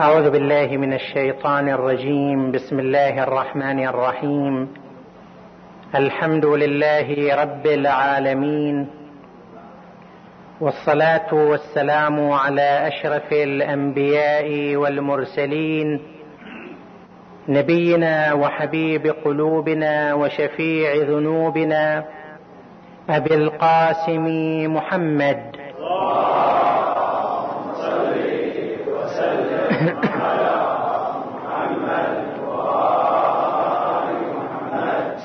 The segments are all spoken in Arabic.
أعوذ بالله من الشيطان الرجيم. بسم الله الرحمن الرحيم. الحمد لله رب العالمين. والصلاة والسلام على أشرف الأنبياء والمرسلين. نبينا وحبيب قلوبنا وشفيع ذنوبنا أبي القاسم محمد.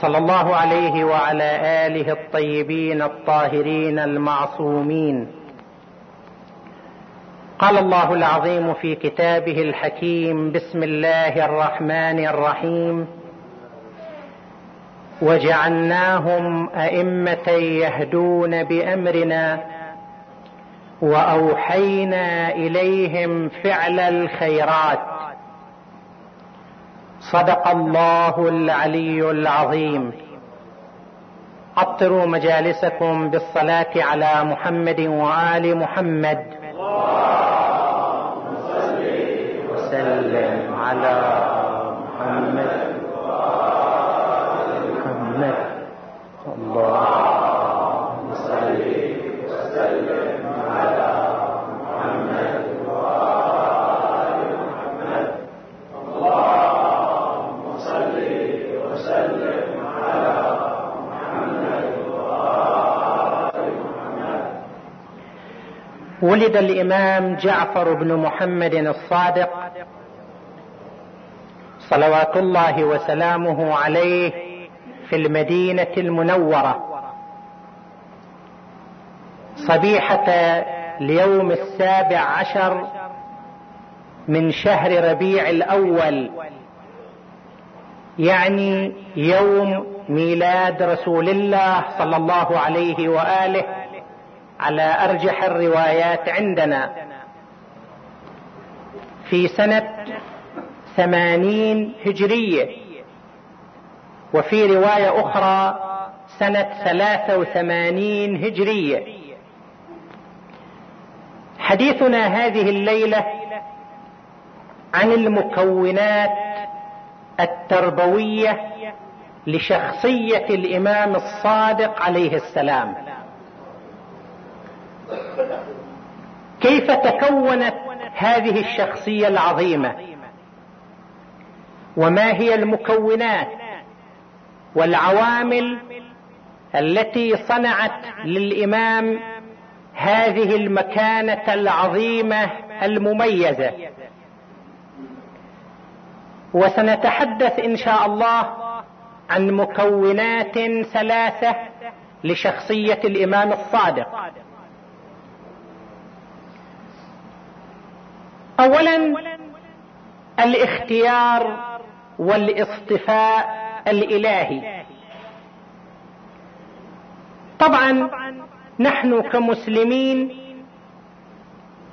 صلى الله عليه وعلى آله الطيبين الطاهرين المعصومين. قال الله العظيم في كتابه الحكيم بسم الله الرحمن الرحيم. وجعلناهم أئمة يهدون بأمرنا وأوحينا إليهم فعل الخيرات. صدق الله العلي العظيم. عطروا مجالسكم بالصلاة على محمد وآل محمد. وسلم على ولد الإمام جعفر بن محمد الصادق. صلوات الله وسلامه عليه في المدينة المنورة. صبيحة اليوم السابع عشر من شهر ربيع الأول. يعني يوم ميلاد رسول الله صلى الله عليه وآله. على أرجح الروايات عندنا. في سنة ثمانين هجرية. وفي رواية أخرى سنة ثلاثة وثمانين هجرية. حديثنا هذه الليلة عن المكونات التربوية لشخصية الإمام الصادق عليه السلام. كيف تكونت هذه الشخصية العظيمة؟ وما هي المكونات والعوامل التي صنعت للإمام هذه المكانة العظيمة المميزة؟ وسنتحدث إن شاء الله عن مكونات ثلاثة لشخصية الإمام الصادق. اولا الاختيار والاصطفاء الإلهي. طبعا نحن كمسلمين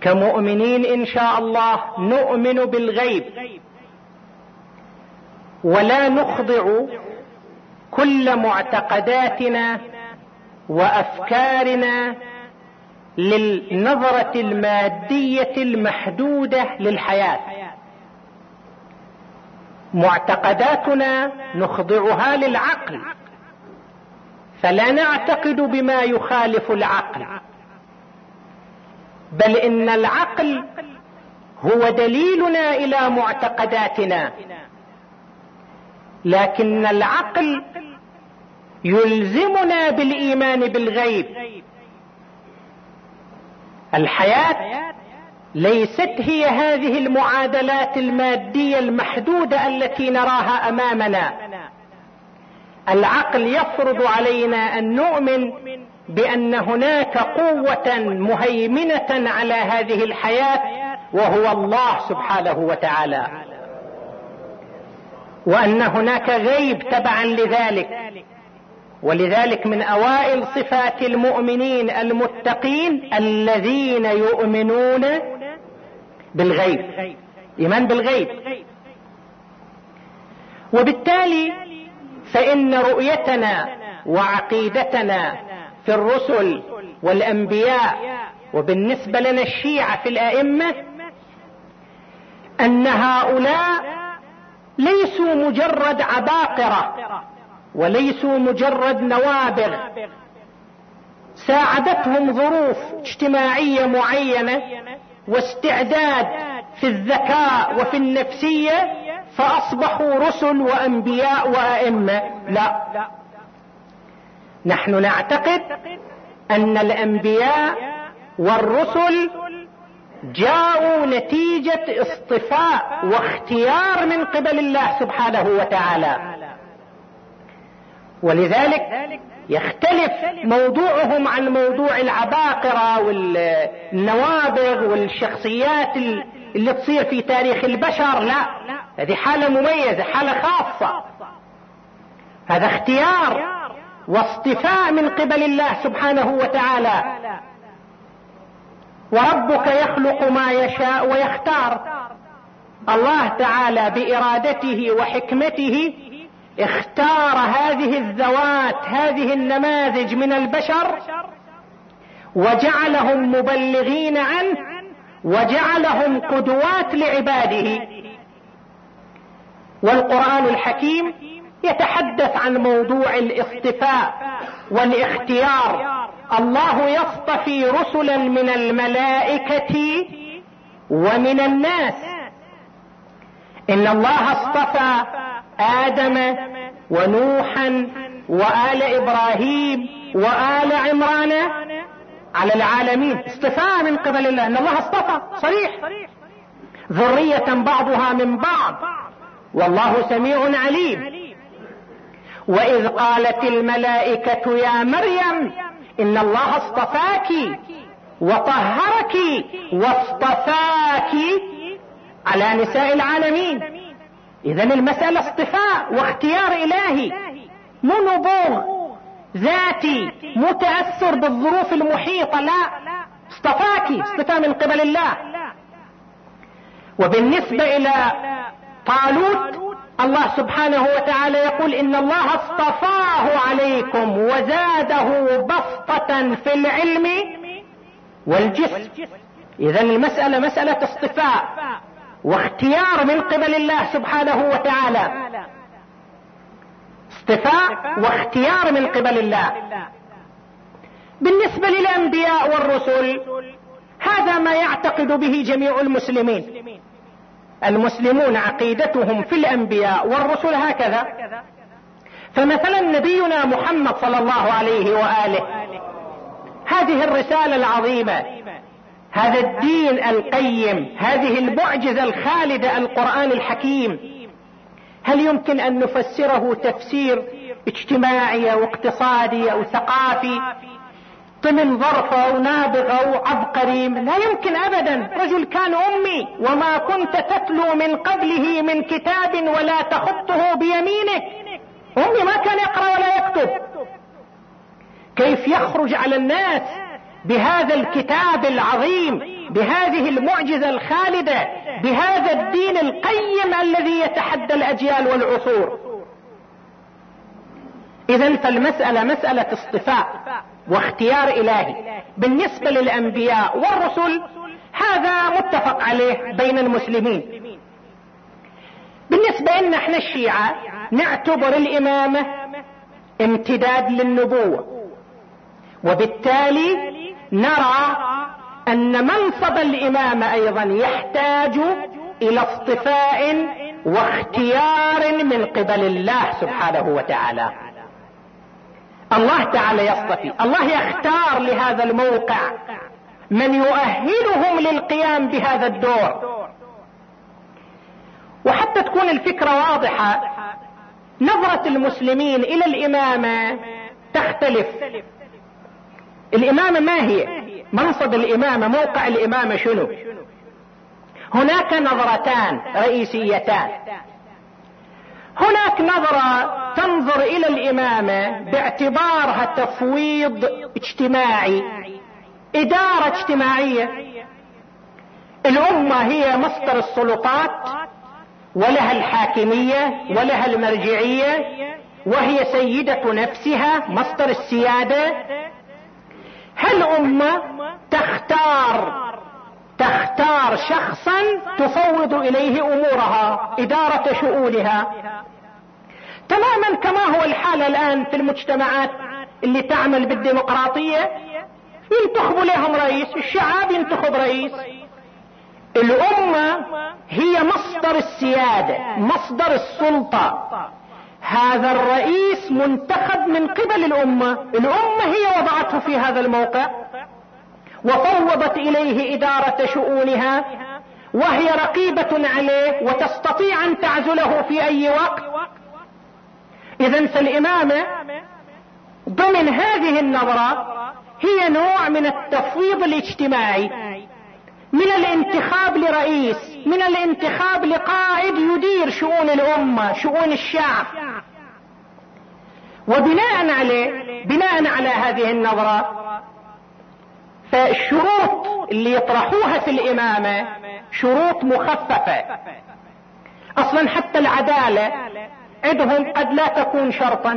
كمؤمنين إن شاء الله نؤمن بالغيب. ولا نخضع كل معتقداتنا وأفكارنا للنظره المادية المحدودة للحياة. معتقداتنا نخضعها للعقل فلا نعتقد بما يخالف العقل. بل إن العقل هو دليلنا إلى معتقداتنا. لكن العقل يلزمنا بالإيمان بالغيب. الحياة ليست هي هذه المعادلات المادية المحدودة التي نراها أمامنا. العقل يفرض علينا أن نؤمن بأن هناك قوة مهيمنة على هذه الحياة وهو الله سبحانه وتعالى. وأن هناك غيب تبعا لذلك. ولذلك من أوائل صفات المؤمنين المتقين الذين يؤمنون بالغيب. إيمان بالغيب. وبالتالي فإن رؤيتنا وعقيدتنا في الرسل والأنبياء وبالنسبة لنا الشيعة في الأئمة أن هؤلاء ليسوا مجرد عباقرة وليسوا مجرد نوابغ. ساعدتهم ظروف اجتماعية معينة واستعداد في الذكاء وفي النفسية فأصبحوا رسل وأنبياء وأئمة. لا. نحن نعتقد أن الأنبياء والرسل جاءوا نتيجة اصطفاء واختيار من قبل الله سبحانه وتعالى. ولذلك يختلف موضوعهم عن موضوع العباقرة والنوابغ والشخصيات اللي تصير في تاريخ البشر. لا هذه حالة مميزة حالة خاصة. هذا اختيار واصطفاء من قبل الله سبحانه وتعالى. وربك يخلق ما يشاء ويختار. الله تعالى بإرادته وحكمته اختار هذه الذوات هذه النماذج من البشر وجعلهم مبلغين عنه وجعلهم قدوات لعباده. والقرآن الحكيم يتحدث عن موضوع الاصطفاء والاختيار. الله يصطفي رسلا من الملائكة ومن الناس. إن الله اصطفى آدم ونوحا وآل إبراهيم وآل عمران على العالمين. اصطفاء من قبل الله. إن الله اصطفى. صريح. ذرية بعضها من بعض. والله سميع عليم. وإذ قالت الملائكة يا مريم إن الله اصطفاك وطهرك واصطفاك على نساء العالمين. اذا المسألة اصطفاء واختيار إلهي مو نبوغ ذاتي مو تاثر بالظروف المحيطة لا. اصطفاك اصطفاء من قبل الله. وبالنسبة إلى طالوت الله سبحانه وتعالى يقول إن الله اصطفاه عليكم وزاده بسطة في العلم والجسم. اذا المسألة مسألة اصطفاء. واختيار من قبل الله سبحانه وتعالى. اصطفاء واختيار من قبل الله. بالنسبة للأنبياء والرسل هذا ما يعتقد به جميع المسلمين. المسلمون عقيدتهم في الأنبياء والرسل هكذا. فمثلا نبينا محمد صلى الله عليه وآله هذه الرسالة العظيمة هذا الدين القيم هذه المعجزة الخالدة القرآن الحكيم. هل يمكن أن نفسره تفسير اجتماعي أو اقتصادي أو ثقافي؟ ضمن ظرف أو نابغ أو عبقري؟ لا يمكن ابدا. رجل كان أمي وما كنت تتلو من قبله من كتاب ولا تخطه بيمينه. أمي ما كان يقرأ ولا يكتب. كيف يخرج على الناس بهذا الكتاب العظيم بهذه المعجزة الخالدة بهذا الدين القيم الذي يتحدى الأجيال والعصور. اذا فالمسألة مسألة اصطفاء واختيار إلهي. بالنسبة للأنبياء والرسل هذا متفق عليه بين المسلمين. بالنسبة لنا إحنا الشيعة نعتبر الإمامة امتداد للنبوة. وبالتالي نرى أن منصب الامامه أيضا يحتاج إلى اصطفاء واختيار من قبل الله سبحانه وتعالى. الله تعالى يصطفي. الله يختار لهذا الموقع من يؤهلهم للقيام بهذا الدور. وحتى تكون الفكرة واضحة نظرة المسلمين إلى الإمامة تختلف. الامامه ما هي؟ منصب الامامه موقع الامامه شنو؟ هناك نظرتان رئيسيتان. هناك نظرة تنظر إلى الامامة باعتبارها تفويض اجتماعي إدارة اجتماعية. الأمة هي مصدر السلطات ولها الحاكمية ولها المرجعية وهي سيدة نفسها مصدر السيادة هل أمة تختار تختار شخصا تفوض إليه أمورها إدارة شؤونها؟ تماما كما هو الحال الآن في المجتمعات اللي تعمل بالديمقراطية. ينتخبوا لهم رئيس الشعب ينتخب رئيس. الأمة هي مصدر السيادة مصدر السلطة. هذا الرئيس منتخب من قبل الأمة. الأمة هي وضعته في هذا الموقع. وفوضت إليه إدارة شؤونها. وهي رقيبة عليه وتستطيع أن تعزله في أي وقت. اذا فالإمامة ضمن هذه النظرة هي نوع من التفويض الاجتماعي. من الانتخاب لرئيس من الانتخاب لقائد يدير شؤون الأمة شؤون الشعب. وبناء عليه بناء على هذه النظرة فالشروط اللي يطرحوها في الإمامة شروط مخففة. أصلا حتى العدالة عندهم قد لا تكون شرطا.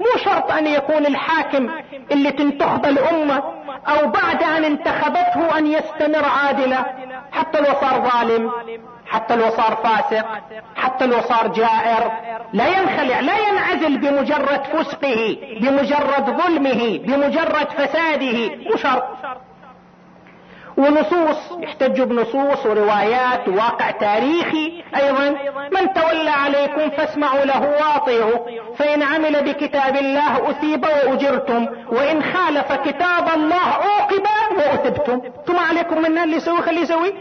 مو شرط أن يكون الحاكم اللي تنتخب الأمة أو بعد أن انتخبته أن يستمر عادلا. حتى لو صار ظالم حتى لو صار فاسق حتى لو صار جائر. لا ينخلع لا ينعزل بمجرد فسقه بمجرد ظلمه بمجرد فساده. مو شرط. ونصوص يحتجوا بنصوص وروايات وواقع تاريخي. أيضا من تولى عليكم فاسمعوا له واطيعوا. فإن عمل بكتاب الله أثيب وأجرتم. وإن خالف كتاب الله عوقب وأثبتم. ثم عليكم من اللي يسوي خليه يسوي.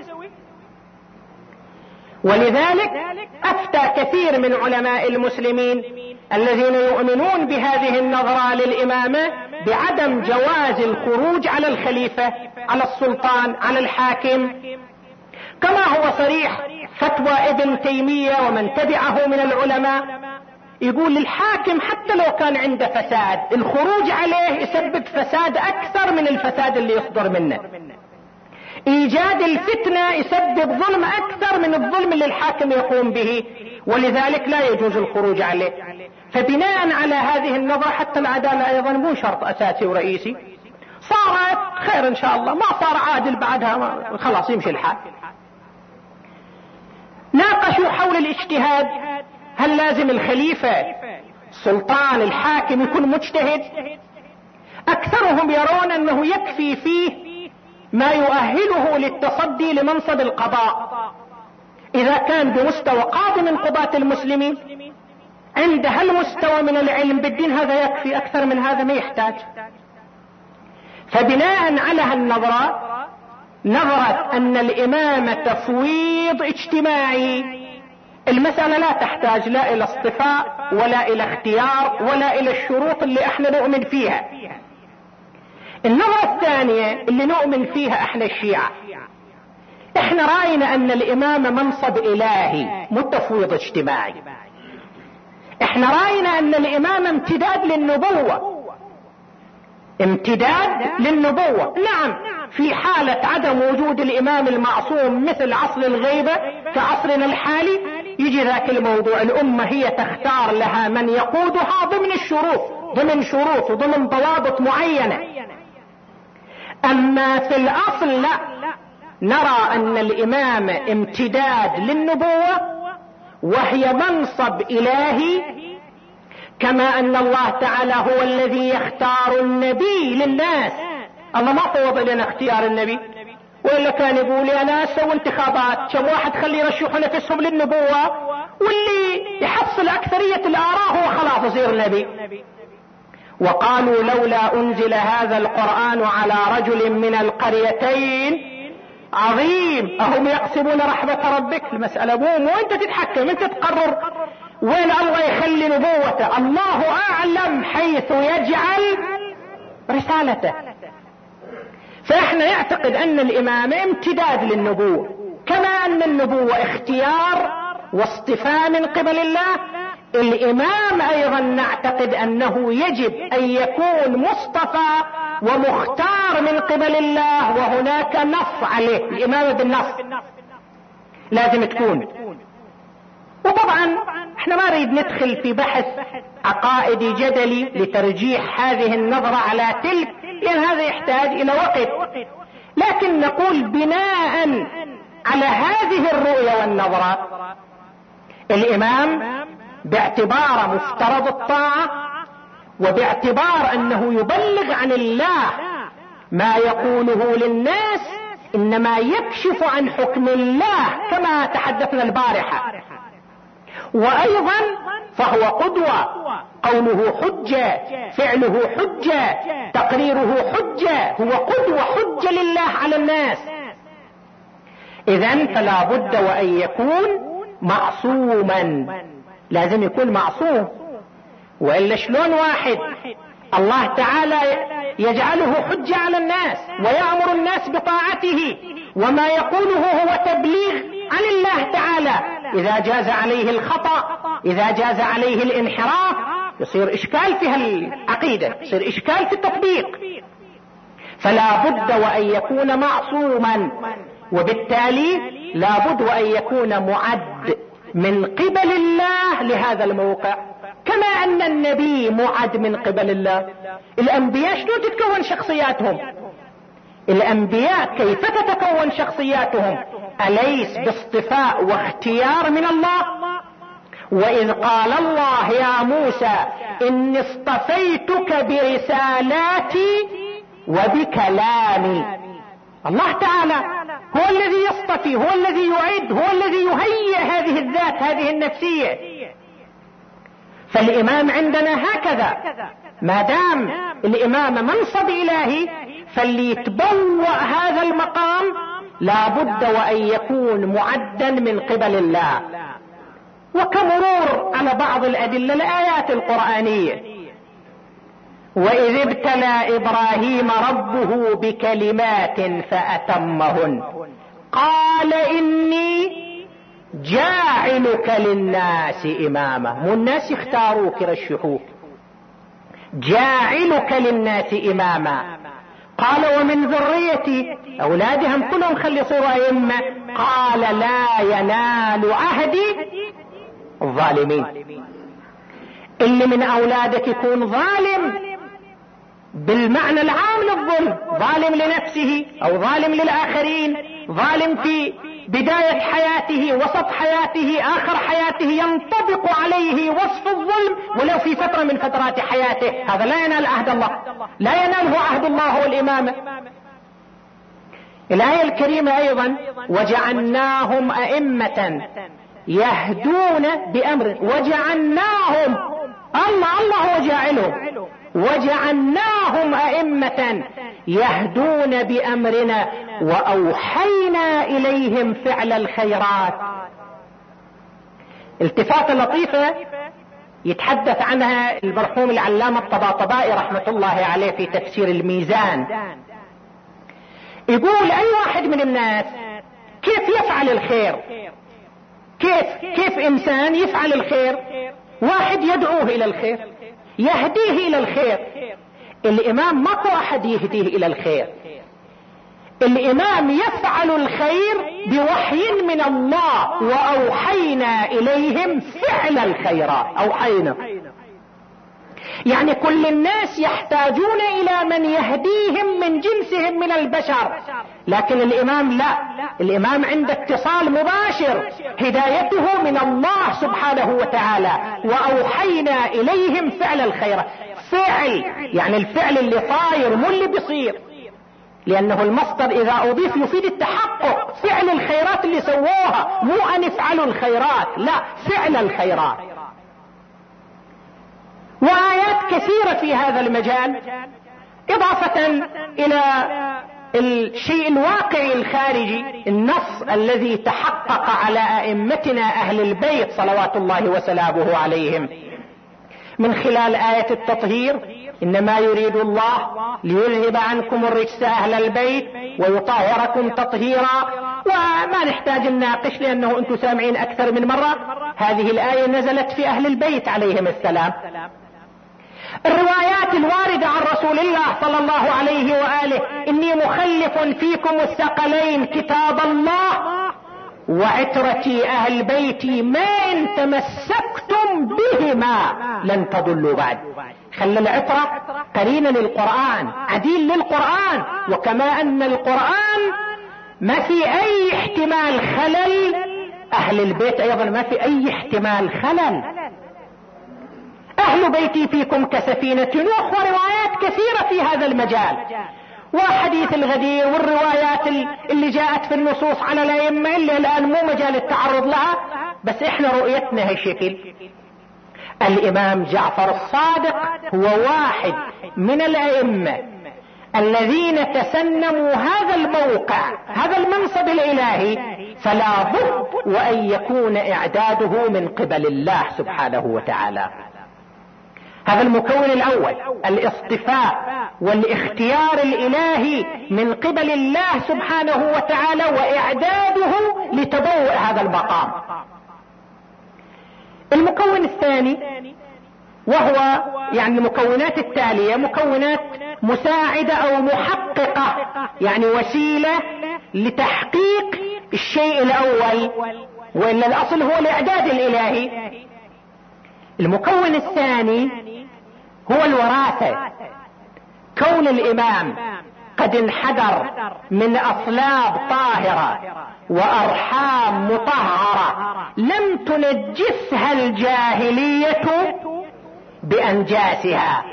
ولذلك أفتى كثير من علماء المسلمين الذين يؤمنون بهذه النظرة للإمامة بعدم جواز الخروج على الخليفة. على السلطان على الحاكم. كما هو صريح فتوى ابن تيمية ومن تبعه من العلماء يقول للحاكم حتى لو كان عنده فساد الخروج عليه يسبب فساد أكثر من الفساد اللي يصدر منه. إيجاد الفتنة يسبب ظلم أكثر من الظلم اللي الحاكم يقوم به ولذلك لا يجوز الخروج عليه. فبناء على هذه النظرة حتى العدالة أيضا مو شرط أساسي ورئيسي. صارت خير إن شاء الله. ما صار عادل بعدها خلاص يمشي الحال. ناقشوا حول الاجتهاد. هل لازم الخليفة سلطان الحاكم يكون مجتهد؟ أكثرهم يرون أنه يكفي فيه ما يؤهله للتصدي لمنصب القضاء. إذا كان بمستوى قاضي من قضاة المسلمين عند هالمستوى من العلم؟ بالدين هذا يكفي أكثر من هذا ما يحتاج. فبناء على هالنظرة نظرت أن الامامة تفويض اجتماعي. المسألة لا تحتاج لا إلى اصطفاء ولا إلى اختيار ولا إلى الشروط اللي إحنا نؤمن فيها. النظرة الثانية اللي نؤمن فيها إحنا الشيعة. إحنا رأينا أن الامامة منصب إلهي مو تفويض اجتماعي. إحنا رأينا أن الامامة امتداد للنبوة امتداد للنبوة. نعم. في حالة عدم وجود الإمام المعصوم مثل عصر الغيبة كعصرنا الحالي يجي ذاك الموضوع. الأمة هي تختار لها من يقودها ضمن الشروط ضمن شروط وضمن ضوابط معينة. أما في الأصل لا. نرى أن الإمام امتداد للنبوة وهي منصب إلهي. كما أن الله تعالى هو الذي يختار النبي للناس. الله ما فوض لنا اختيار النبي. وإلا كان يقول يا ناس سووا انتخابات. كم واحد خلي يرشحوا نفسهم للنبوة؟ واللي يحصل أكثرية الآراء هو خلاص يصير نبي وقالوا لولا أنزل هذا القرآن على رجل من القريتين. عظيم. أهم يقسمون رحمة ربك. المسألة مو مو أنت تتحكم أنت تقرر. وين الله يخلي نبوته؟ الله أعلم حيث يجعل رسالته. فإحنا نعتقد أن الامامة امتداد للنبوة. كما أن النبوة اختيار واصطفاء من قبل الله الإمام أيضا نعتقد أنه يجب أن يكون مصطفى ومختار من قبل الله وهناك نص عليه الامامة بالنص. لازم تكون. وطبعا إحنا ما نريد ندخل في بحث عقائدي جدلي لترجيح هذه النظرة على تلك لأن هذا يحتاج إلى وقت. لكن نقول بناء على هذه الرؤية والنظرة الإمام باعتبار مفترض الطاعة وباعتبار أنه يبلغ عن الله ما يقوله للناس إنما يكشف عن حكم الله كما تحدثنا البارحة. وأيضا فهو قدوة قوله حجة فعله حجة تقريره حجة هو قدوة حجة لله على الناس. اذا فلا بد وأن يكون معصوما. لازم يكون معصوم. وإلا شلون واحد؟ الله تعالى يجعله حجة على الناس ويأمر الناس بطاعته وما يقوله هو تبليغ عن الله تعالى. إذا جاز عليه الخطأ إذا جاز عليه الانحراف يصير إشكال في العقيدة يصير إشكال في التطبيق. فلا بد وأن يكون معصوما وبالتالي لا بد وأن يكون معد من قبل الله لهذا الموقع. كما أن النبي معد من قبل الله. الأنبياء شلون تتكون شخصياتهم؟ الأنبياء كيف تتكون شخصياتهم؟ أليس باصطفاء واختيار من الله؟ وإذ قال الله يا موسى إني اصطفيتك برسالاتي وبكلامي. الله تعالى هو الذي يصطفي هو الذي يعد هو الذي يهيئ هذه الذات هذه النفسية. فالإمام عندنا هكذا. ما دام الإمام منصب إلهي فاللي يتبوأ هذا المقام لا بد وأن يكون معدا من قبل الله. وكمرور على بعض الأدلة الآيات القرآنية. وإذ ابتلى إبراهيم ربه بكلمات فأتمهن. قال إني جاعلك للناس إماما. مو الناس يختاروك يرشحوك. جاعلك للناس إماما. قال ومن ذريتي أولادهم كلهم خلي يصيروا أئمة. قال لا ينال عهدي الظالمين. اللي من أولادك يكون ظالم بالمعنى العام للظلم ظالم لنفسه أو ظالم للآخرين ظالم في بداية حياته وسط حياته آخر حياته ينطبق عليه وصف الظلم ولو في فترة من فترات حياته. هذا لا ينال عهد الله. لا يناله عهد الله والإمامة. الآية الكريمة أيضا وجعلناهم أئمة يهدون بأمر وجعلناهم الله الله هو جاعلهم وجعلناهم أئمة يهدون بأمرنا. وأوحينا إليهم فعل الخيرات. التفاتة لطيفة يتحدث عنها المرحوم العلامة الطباطبائي رحمة الله عليه في تفسير الميزان. يقول أي واحد من الناس كيف يفعل الخير؟ كيف؟ كيف إنسان يفعل الخير؟ واحد يدعوه إلى الخير يهديه إلى الخير. الإمام ماكو أحد يهديه إلى الخير. الإمام يفعل الخير بوحي من الله وأوحينا إليهم فعل الخيرات. أوحينا. يعني كل الناس يحتاجون إلى من يهديهم من جنسهم من البشر. لكن الإمام لا. الإمام عنده اتصال مباشر هدايته من الله سبحانه وتعالى وأوحينا إليهم فعل الخير. فعل. يعني الفعل اللي طاير مو اللي بيصير. لأنه المصدر إذا أضيف يفيد التحقق. فعل الخيرات اللي سووها مو أن يفعلوا الخيرات لا فعل الخيرات. وآيات كثيرة في هذا المجال. إضافة إلى الشيء الواقعي الخارجي النص الذي تحقق على أئمتنا أهل البيت صلوات الله وسلامه عليهم. من خلال آية التطهير إنما يريد الله ليذهب عنكم الرجس أهل البيت ويطهركم تطهيرا. وما نحتاج نناقش لأنه أنتم سامعين أكثر من مرة. هذه الآية نزلت في أهل البيت عليهم السلام. الروايات الواردة عن رسول الله صلى الله عليه وآله إني مخلف فيكم الثقلين كتاب الله وعترتي أهل بيتي ما إن تمسكتم بهما لن تضلوا بعد. خلى العترة قرينة للقرآن عديل للقرآن. وكما أن القرآن ما في أي احتمال خلل. أهل البيت أيضا ما في أي احتمال خلل. أهل بيتي فيكم كسفينة نوح وروايات كثيرة في هذا المجال. وحديث الغدير والروايات اللي جاءت في النصوص على الأئمة اللي الآن مو مجال التعرض لها بس إحنا رؤيتنا هالشكل الإمام جعفر الصادق هو واحد من الأئمة الذين تسنموا هذا الموقع هذا المنصب الإلهي فلا بد وأن يكون إعداده من قبل الله سبحانه وتعالى. هذا المكون الأول الاصطفاء والاختيار الإلهي من قبل الله سبحانه وتعالى وإعداده لتبوء هذا المقام. المكون الثاني وهو يعني المكونات التالية مكونات مساعدة أو محققة يعني وسيلة لتحقيق الشيء الأول والا الأصل هو الإعداد الإلهي. المكون الثاني هو الوراثة. كون الإمام قد انحدر من أصلاب طاهرة وأرحام مطهرة لم تنجسها الجاهلية بأنجاسها.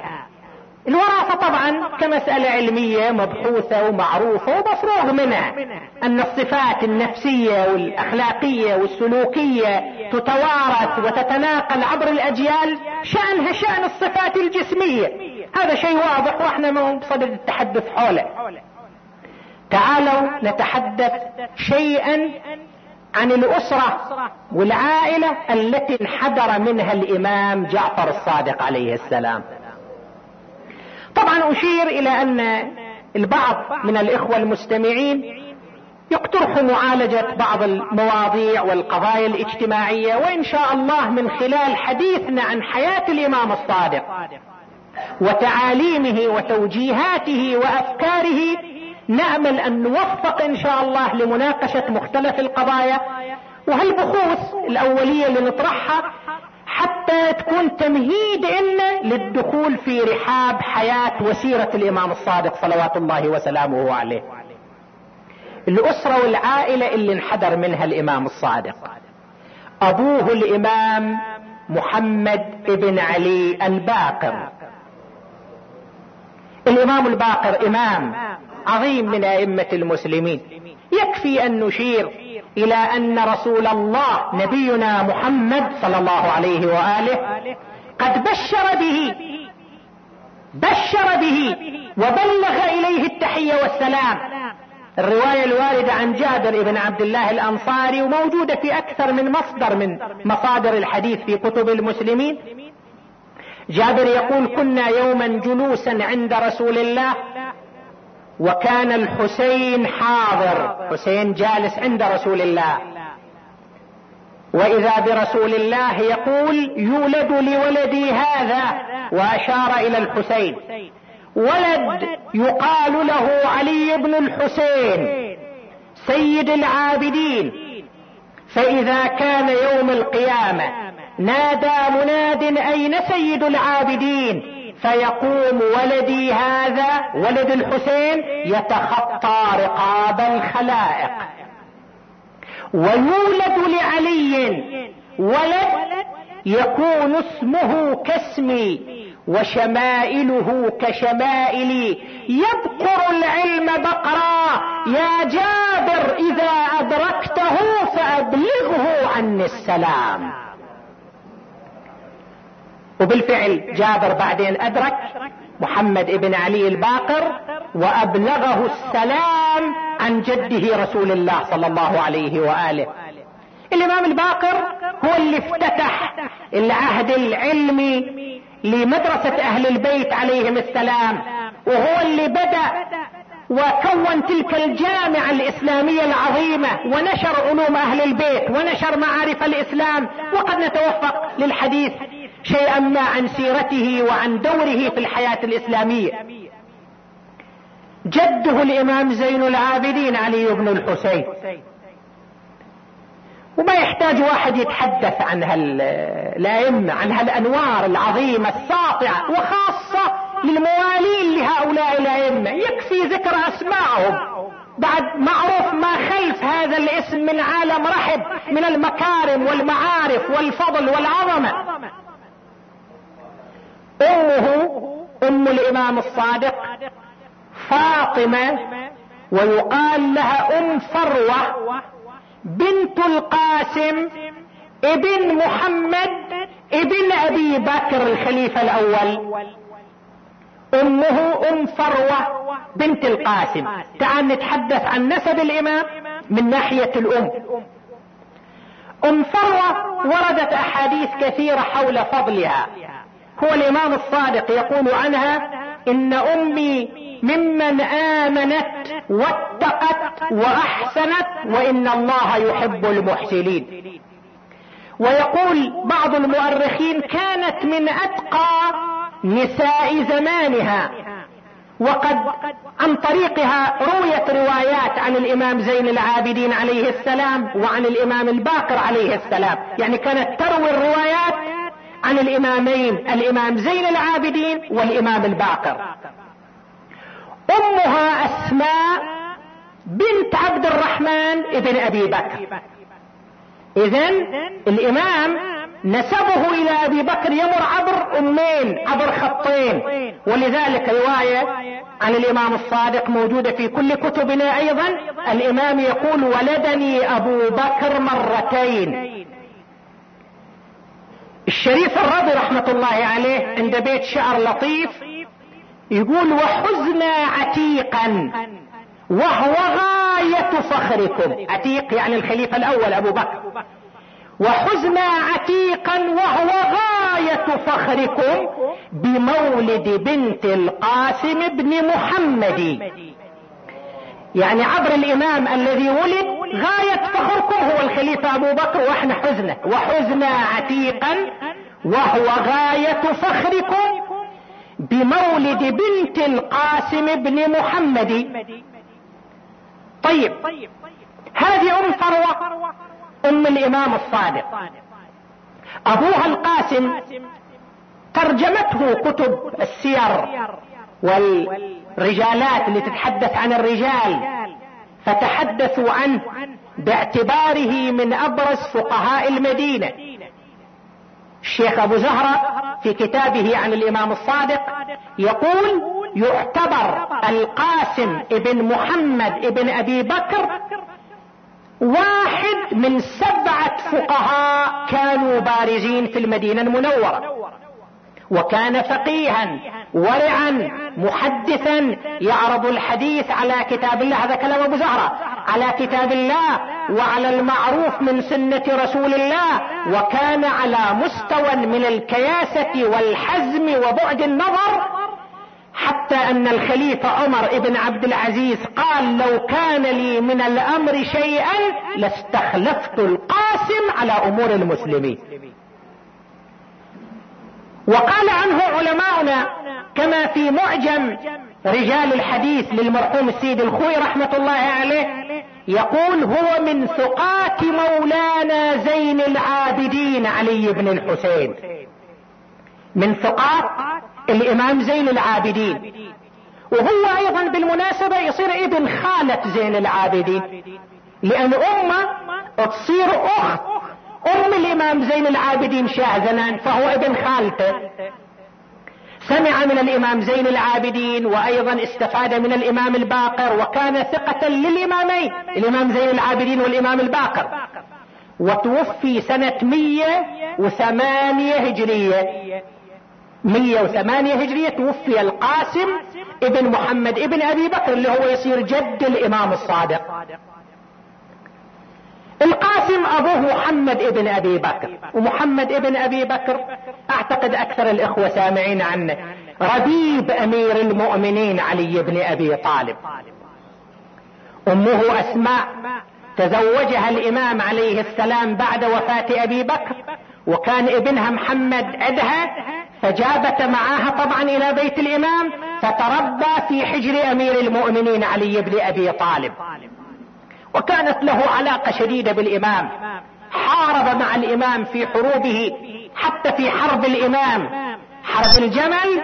الوراثة طبعا كمسألة علمية مبحوثة ومعروفة ومفروغ منها. أن الصفات النفسية والأخلاقية والسلوكية تتوارث وتتناقل عبر الأجيال شأنها شأن الصفات الجسمية. هذا شيء واضح وإحنا ما بصدد التحدث حوله. تعالوا نتحدث شيئا عن الأسرة والعائلة التي انحدر منها الإمام جعفر الصادق عليه السلام. طبعا أشير إلى أن البعض من الإخوة المستمعين يقترح معالجة بعض المواضيع والقضايا الاجتماعية وإن شاء الله من خلال حديثنا عن حياة الإمام الصادق وتعاليمه وتوجيهاته وأفكاره نأمل أن نوفق إن شاء الله لمناقشة مختلف القضايا. وهالبحوث الأولية اللي نطرحها حتى تكون تمهيد إلنا للدخول في رحاب حياة وسيرة الإمام الصادق صلوات الله وسلامه عليه. الأسرة والعائلة اللي انحدر منها الإمام الصادق. أبوه الإمام محمد ابن علي الباقر. الإمام الباقر إمام عظيم من أئمة المسلمين. يكفي أن نشير إلى أن رسول الله نبينا محمد صلى الله عليه وآله قد بشر به بشر به وبلغ إليه التحية والسلام. الرواية الواردة عن جابر بن عبد الله الأنصاري وموجودة في أكثر من مصدر من مصادر الحديث في كتب المسلمين. جابر يقول كنا يوما جلوسا عند رسول الله وكان الحسين حاضر. حسين جالس عند رسول الله. وإذا برسول الله يقول يولد لولدي هذا وأشار إلى الحسين. ولد يقال له علي بن الحسين سيد العابدين. فإذا كان يوم القيامة نادى مناد أين سيد العابدين؟ فيقوم ولدي هذا ولد الحسين يتخطى رقاب الخلائق. ويولد لعلي ولد يكون اسمه كاسمي وشمائله كشمائلي. يبقر العلم بقرا يا جابر إذا أدركته فأبلغه عني السلام. وبالفعل جابر بعدين أدرك محمد ابن علي الباقر وأبلغه السلام عن جده رسول الله صلى الله عليه وآله. الإمام الباقر هو اللي افتتح العهد العلمي لمدرسة أهل البيت عليهم السلام وهو اللي بدأ وكون تلك الجامعة الإسلامية العظيمة ونشر علوم أهل البيت ونشر معارف الإسلام وقد نتوفق للحديث شيئا ما عن سيرته وعن دوره في الحياة الإسلامية. جده الإمام زين العابدين علي بن الحسين. وما يحتاج واحد يتحدث عن هالائمة عن هالأنوار العظيمة الساطعة وخاصة للموالين لهؤلاء الأئمة. يكفي ذكر اسمائهم بعد معروف ما خلف هذا الاسم من عالم رحب من المكارم والمعارف والفضل والعظمة. امه أم الإمام الصادق فاطمة ويقال لها أم فروة بنت القاسم ابن محمد ابن أبي بكر الخليفة الأول. أمه أم فروة بنت القاسم. تعال نتحدث عن نسب الإمام من ناحية الأم. أم فروة وردت أحاديث كثيرة حول فضلها. هو الإمام الصادق يقول عنها إن أمي ممن آمنت واتقت وأحسنت وإن الله يحب المحسنين. ويقول بعض المؤرخين كانت من أتقى نساء زمانها وقد عن طريقها رويت روايات عن الإمام زين العابدين عليه السلام وعن الإمام الباقر عليه السلام. يعني كانت تروي الروايات عن الإمامين الإمام زين العابدين والإمام الباقر. أمها أسماء بنت عبد الرحمن ابن أبي بكر. اذا الإمام نسبه إلى أبي بكر يمر عبر أمين عبر خطين. ولذلك رواية عن الإمام الصادق موجودة في كل كتبنا أيضا. الإمام يقول ولدني أبو بكر مرتين. الشريف الرضي رحمة الله عليه عند بيت شعر لطيف يقول وحزنا عتيقا وهو غاية فخركم. عتيق يعني الخليفة الأول أبو بكر. وحزنا عتيقا وهو غاية فخركم بمولد بنت القاسم بن محمد. يعني عبر الإمام الذي ولد غاية فخركم هو الخليفة أبو بكر وإحنا حزنة. وحزنا عتيقا. وهو غاية فخركم بمولد بنت القاسم بن محمد. طيب هذه أم فروة؟ أم الإمام الصادق. أبوها القاسم ترجمته كتب السير والرجالات اللي تتحدث عن الرجال. فتحدثوا عنه باعتباره من أبرز فقهاء المدينة. الشيخ أبو زهرة في كتابه عن الإمام الصادق يقول يعتبر القاسم ابن محمد ابن أبي بكر واحد من سبعة فقهاء كانوا بارزين في المدينة المنورة. وكان فقيها ورعا محدثا يعرض الحديث على كتاب الله هذا كلام أبو زهرة على كتاب الله وعلى المعروف من سنة رسول الله وكان على مستوى من الكياسة والحزم وبعد النظر حتى أن الخليفة عمر بن عبد العزيز قال لو كان لي من الأمر شيئا لاستخلفت القاسم على أمور المسلمين. وقال عنه علماؤنا كما في معجم رجال الحديث للمرحوم السيد الخوي رحمة الله عليه يقول هو من ثقات مولانا زين العابدين علي بن الحسين. من ثقات الإمام زين العابدين. وهو أيضا بالمناسبة يصير ابن خالة زين العابدين. لأن أمة تصير أخت أم الإمام زين العابدين شاه فهو ابن خالته. سمع من الإمام زين العابدين وأيضا استفاد من الإمام الباقر وكان ثقة للإمامين الإمام زين العابدين والإمام الباقر. وتوفي سنة مية وثمانية هجرية. 108 هجرية توفي القاسم ابن محمد ابن أبي بكر اللي هو يصير جد الإمام الصادق. القاسم أبوه محمد ابن أبي بكر. ومحمد ابن أبي بكر أعتقد أكثر الإخوة سامعين عنه. ربيب أمير المؤمنين علي بن أبي طالب. أمه أسماء. تزوجها الإمام عليه السلام بعد وفاة أبي بكر. وكان ابنها محمد عدها فجابت معاها طبعا إلى بيت الإمام. فتربى في حجر أمير المؤمنين علي بن أبي طالب. وكانت له علاقة شديدة بالإمام. حارب مع الإمام في حروبه حتى في حرب الإمام. حرب الجمل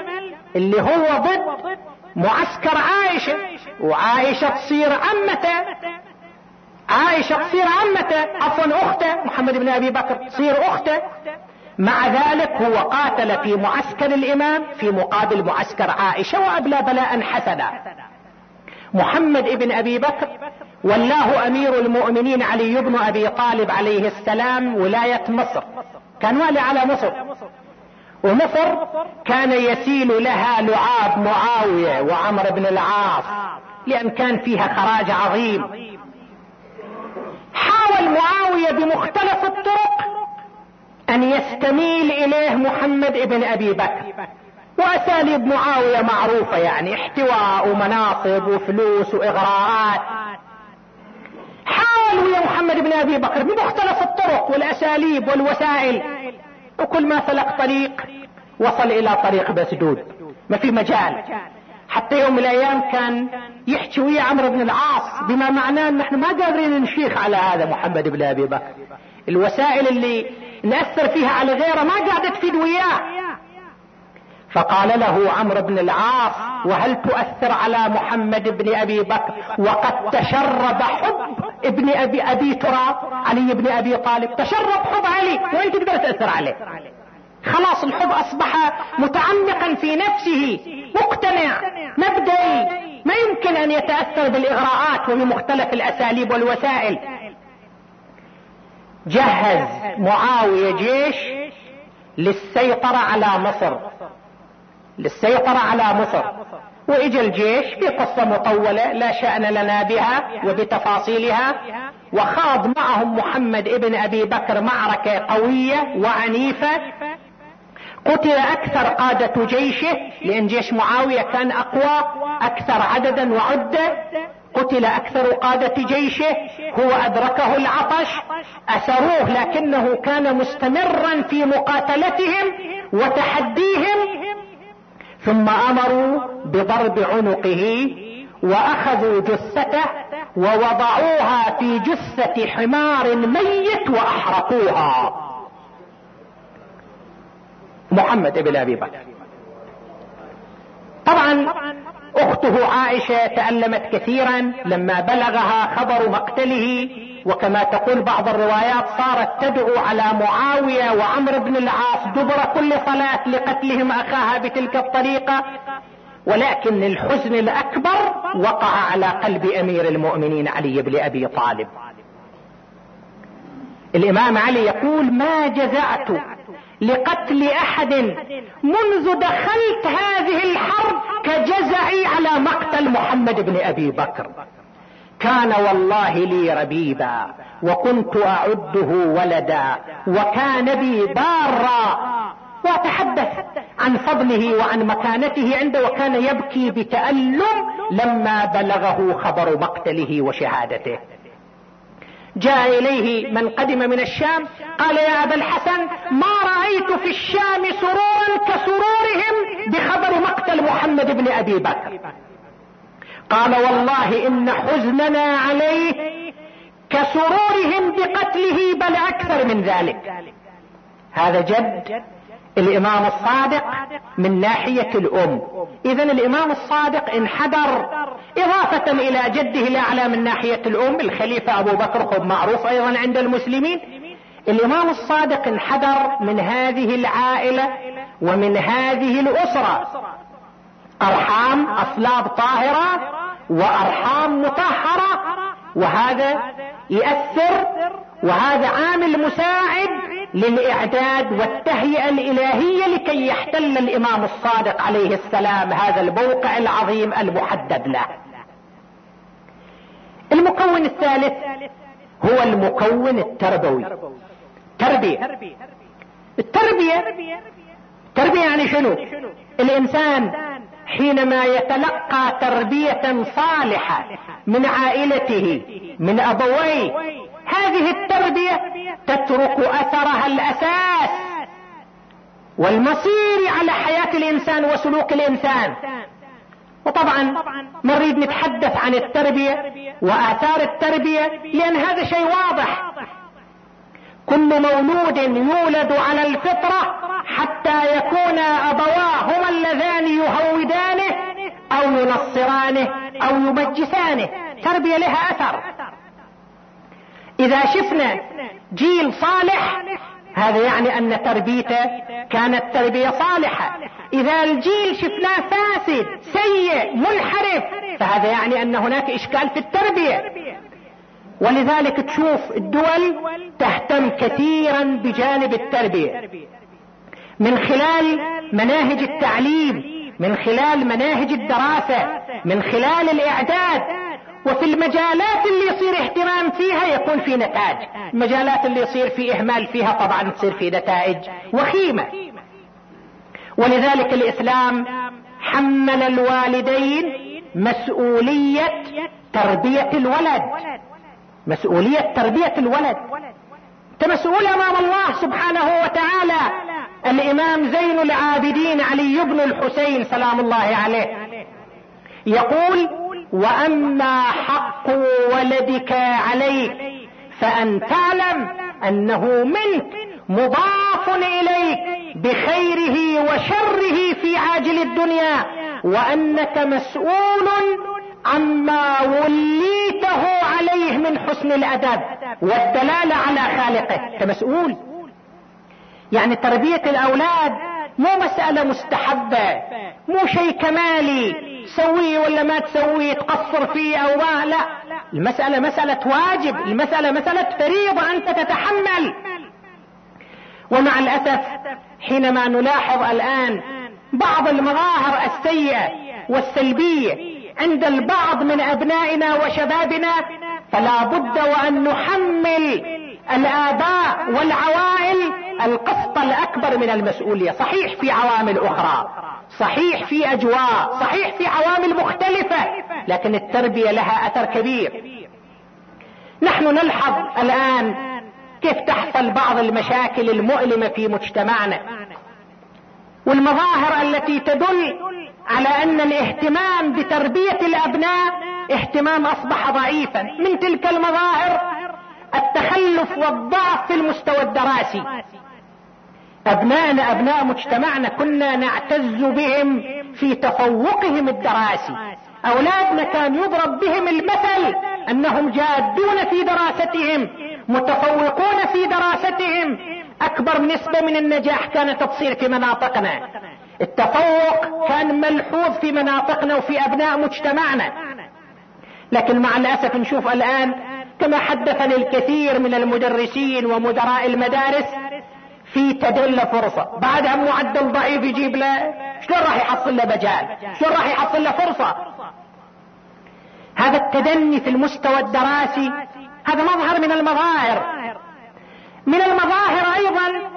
اللي هو ضد معسكر عائشة وعائشة تصير عمته عائشة تصير عمته عفوا أختة. محمد بن أبي بكر تصير أختة. مع ذلك هو قاتل في معسكر الإمام في مقابل معسكر عائشة وأبلى بلاء حسنا. محمد بن أبي بكر والله أمير المؤمنين علي بن أبي طالب عليه السلام ولاية مصر. كان والي على مصر. ومصر كان يسيل لها لعاب معاوية وعمر بن العاص لأن كان فيها خراج عظيم. حاول معاوية بمختلف الطرق أن يستميل إليه محمد بن أبي بكر. وأساليب معاوية معروفة يعني احتواء ومناصب وفلوس وإغراءات. حاول ويا محمد بن أبي بكر بمختلف الطرق والأساليب والوسائل؟ وكل ما سلك طريق وصل إلى طريق مسدود ما في مجال. حتى يوم من الأيام كان يحكي ويا عمرو بن العاص بما معناه ان إحنا ما قادرين نشيخ على هذا محمد بن أبي بكر. الوسائل اللي نأثر فيها على غيره ما قاعدة تفيد وياه. فقال له عمرو بن العاص وهل تؤثر على محمد بن أبي بكر؟ وقد تشرب حب ابن ابي أبي تراب. علي بن أبي طالب تشرب حب علي وين تقدر تاثر عليه. خلاص الحب أصبح متعمقا في نفسه. مقتنع مبدئي. ما يمكن أن يتأثر بالإغراءات وبمختلف الأساليب والوسائل. جهز معاوية جيش للسيطرة على مصر. للسيطرة على مصر. وإجا الجيش في قصة مطولة لا شأن لنا بها وبتفاصيلها وخاض معهم محمد ابن أبي بكر معركة قوية وعنيفة. قتل أكثر قادة جيشه لأن جيش معاوية كان أقوى أكثر عددا وعدة. قتل أكثر قادة جيشه هو أدركه العطش أسروه لكنه كان مستمرا في مقاتلتهم وتحديهم. ثم أمروا بضرب عنقه وأخذوا جثته ووضعوها في جثة حمار ميت وأحرقوها. محمد بن أبي بكر. طبعا أخته عائشة تألمت كثيرا لما بلغها خبر مقتله وكما تقول بعض الروايات صارت تدعو على معاوية وعمر بن العاص دبر كل صلاة لقتلهم أخاها بتلك الطريقة ولكن الحزن الأكبر وقع على قلب أمير المؤمنين علي بن أبي طالب. الإمام علي يقول ما جزعت لقتل أحد منذ دخلت هذه الحرب كجزعي على مقتل محمد بن أبي بكر. كان والله لي ربيبا وكنت أعده ولدا وكان بي بارا. وأتحدث عن فضله وعن مكانته عنده وكان يبكي بتألم لما بلغه خبر مقتله وشهادته. جاء إليه من قدم من الشام قال يا أبا الحسن ما رأيت في الشام سرورا كسرورهم بخبر مقتل محمد بن أبي بكر. قال والله إن حزننا عليه كسرورهم بقتله بل أكثر من ذلك. هذا جد الإمام الصادق من ناحية الأم. اذا الإمام الصادق انحدر إضافة إلى جده الأعلى من ناحية الأم الخليفة أبو بكر خب معروف أيضا عند المسلمين. الإمام الصادق انحدر من هذه العائلة ومن هذه الأسرة. أرحام أصلاب طاهرة وأرحام مطهرة. وهذا يأثر وهذا عامل مساعد للإعداد والتهيئة الإلهية لكي يحتل الإمام الصادق عليه السلام هذا الموقع العظيم المحدد له. المكون الثالث هو المكون التربوي. تربية. التربية تربية يعني شنو؟ الإنسان حينما يتلقى تربية صالحة من عائلته من أبويه هذه التربية تترك أثرها الأساس والمصير على حياة الإنسان وسلوك الإنسان. وطبعا نريد نتحدث عن التربية وآثار التربية لأن هذا شيء واضح. كل مولود يولد على الفطرة حتى يكون ابواه هما اللذان يهودانه أو ينصرانه أو يمجسانه. تربية لها أثر. إذا شفنا جيل صالح هذا يعني أن تربيته كانت تربية صالحة. إذا الجيل شفناه فاسد سيء منحرف فهذا يعني أن هناك إشكال في التربية. ولذلك تشوف الدول تهتم كثيرا بجانب التربية. من خلال مناهج التعليم من خلال مناهج الدراسة من خلال الإعداد. وفي المجالات اللي يصير اهتمام فيها يكون في نتائج. المجالات اللي يصير في إهمال فيها طبعا تصير في نتائج وخيمة. ولذلك الإسلام حمل الوالدين مسؤولية تربية الولد. مسؤولية تربية الولد. أنت مسؤول أمام الله سبحانه وتعالى. الإمام زين العابدين علي بن الحسين سلام الله عليه يقول وأما حق ولدك عليك فأن تعلم أنه منك مضاف إليك بخيره وشره في عاجل الدنيا وأنك مسؤول عما وليته عليه من حسن الأدب والدلالة على خالقه أنت مسؤول. يعني تربية الأولاد مو مسألة مستحبة مو شيء كمالي تسويه ولا ما تسويه تقصر فيه أو ما لا. المسألة مسألة واجب المسألة مسألة فريضة أنت تتحمل. ومع الأسف حينما نلاحظ الآن بعض المظاهر السيئة والسلبية عند البعض من أبنائنا وشبابنا فلا بد وأن نحمل الآباء والعوائل القسط الأكبر من المسؤولية. صحيح في عوامل أخرى. صحيح في أجواء. صحيح في عوامل مختلفة. لكن التربية لها أثر كبير. نحن نلحظ الآن كيف تحصل بعض المشاكل المؤلمة في مجتمعنا. والمظاهر التي تدل على أن الاهتمام بتربية الأبناء اهتمام أصبح ضعيفا. من تلك المظاهر التخلف والضعف في المستوى الدراسي. ابنائنا أبناء مجتمعنا كنا نعتز بهم في تفوقهم الدراسي. أولادنا كان يضرب بهم المثل أنهم جادون في دراستهم متفوقون في دراستهم. أكبر نسبة من النجاح كانت تصير في مناطقنا. التفوق كان ملحوظ في مناطقنا وفي أبناء مجتمعنا. لكن مع الأسف نشوف الآن كما حدثني الكثير من المدرسين ومدراء المدارس في تدل فرصة. بعد عن معدل ضعيف يجيب له شلون راح يحصل له مجال؟ شلون راح يحصل له فرصة؟ هذا التدني في المستوى الدراسي هذا مظهر من المظاهر. من المظاهر أيضا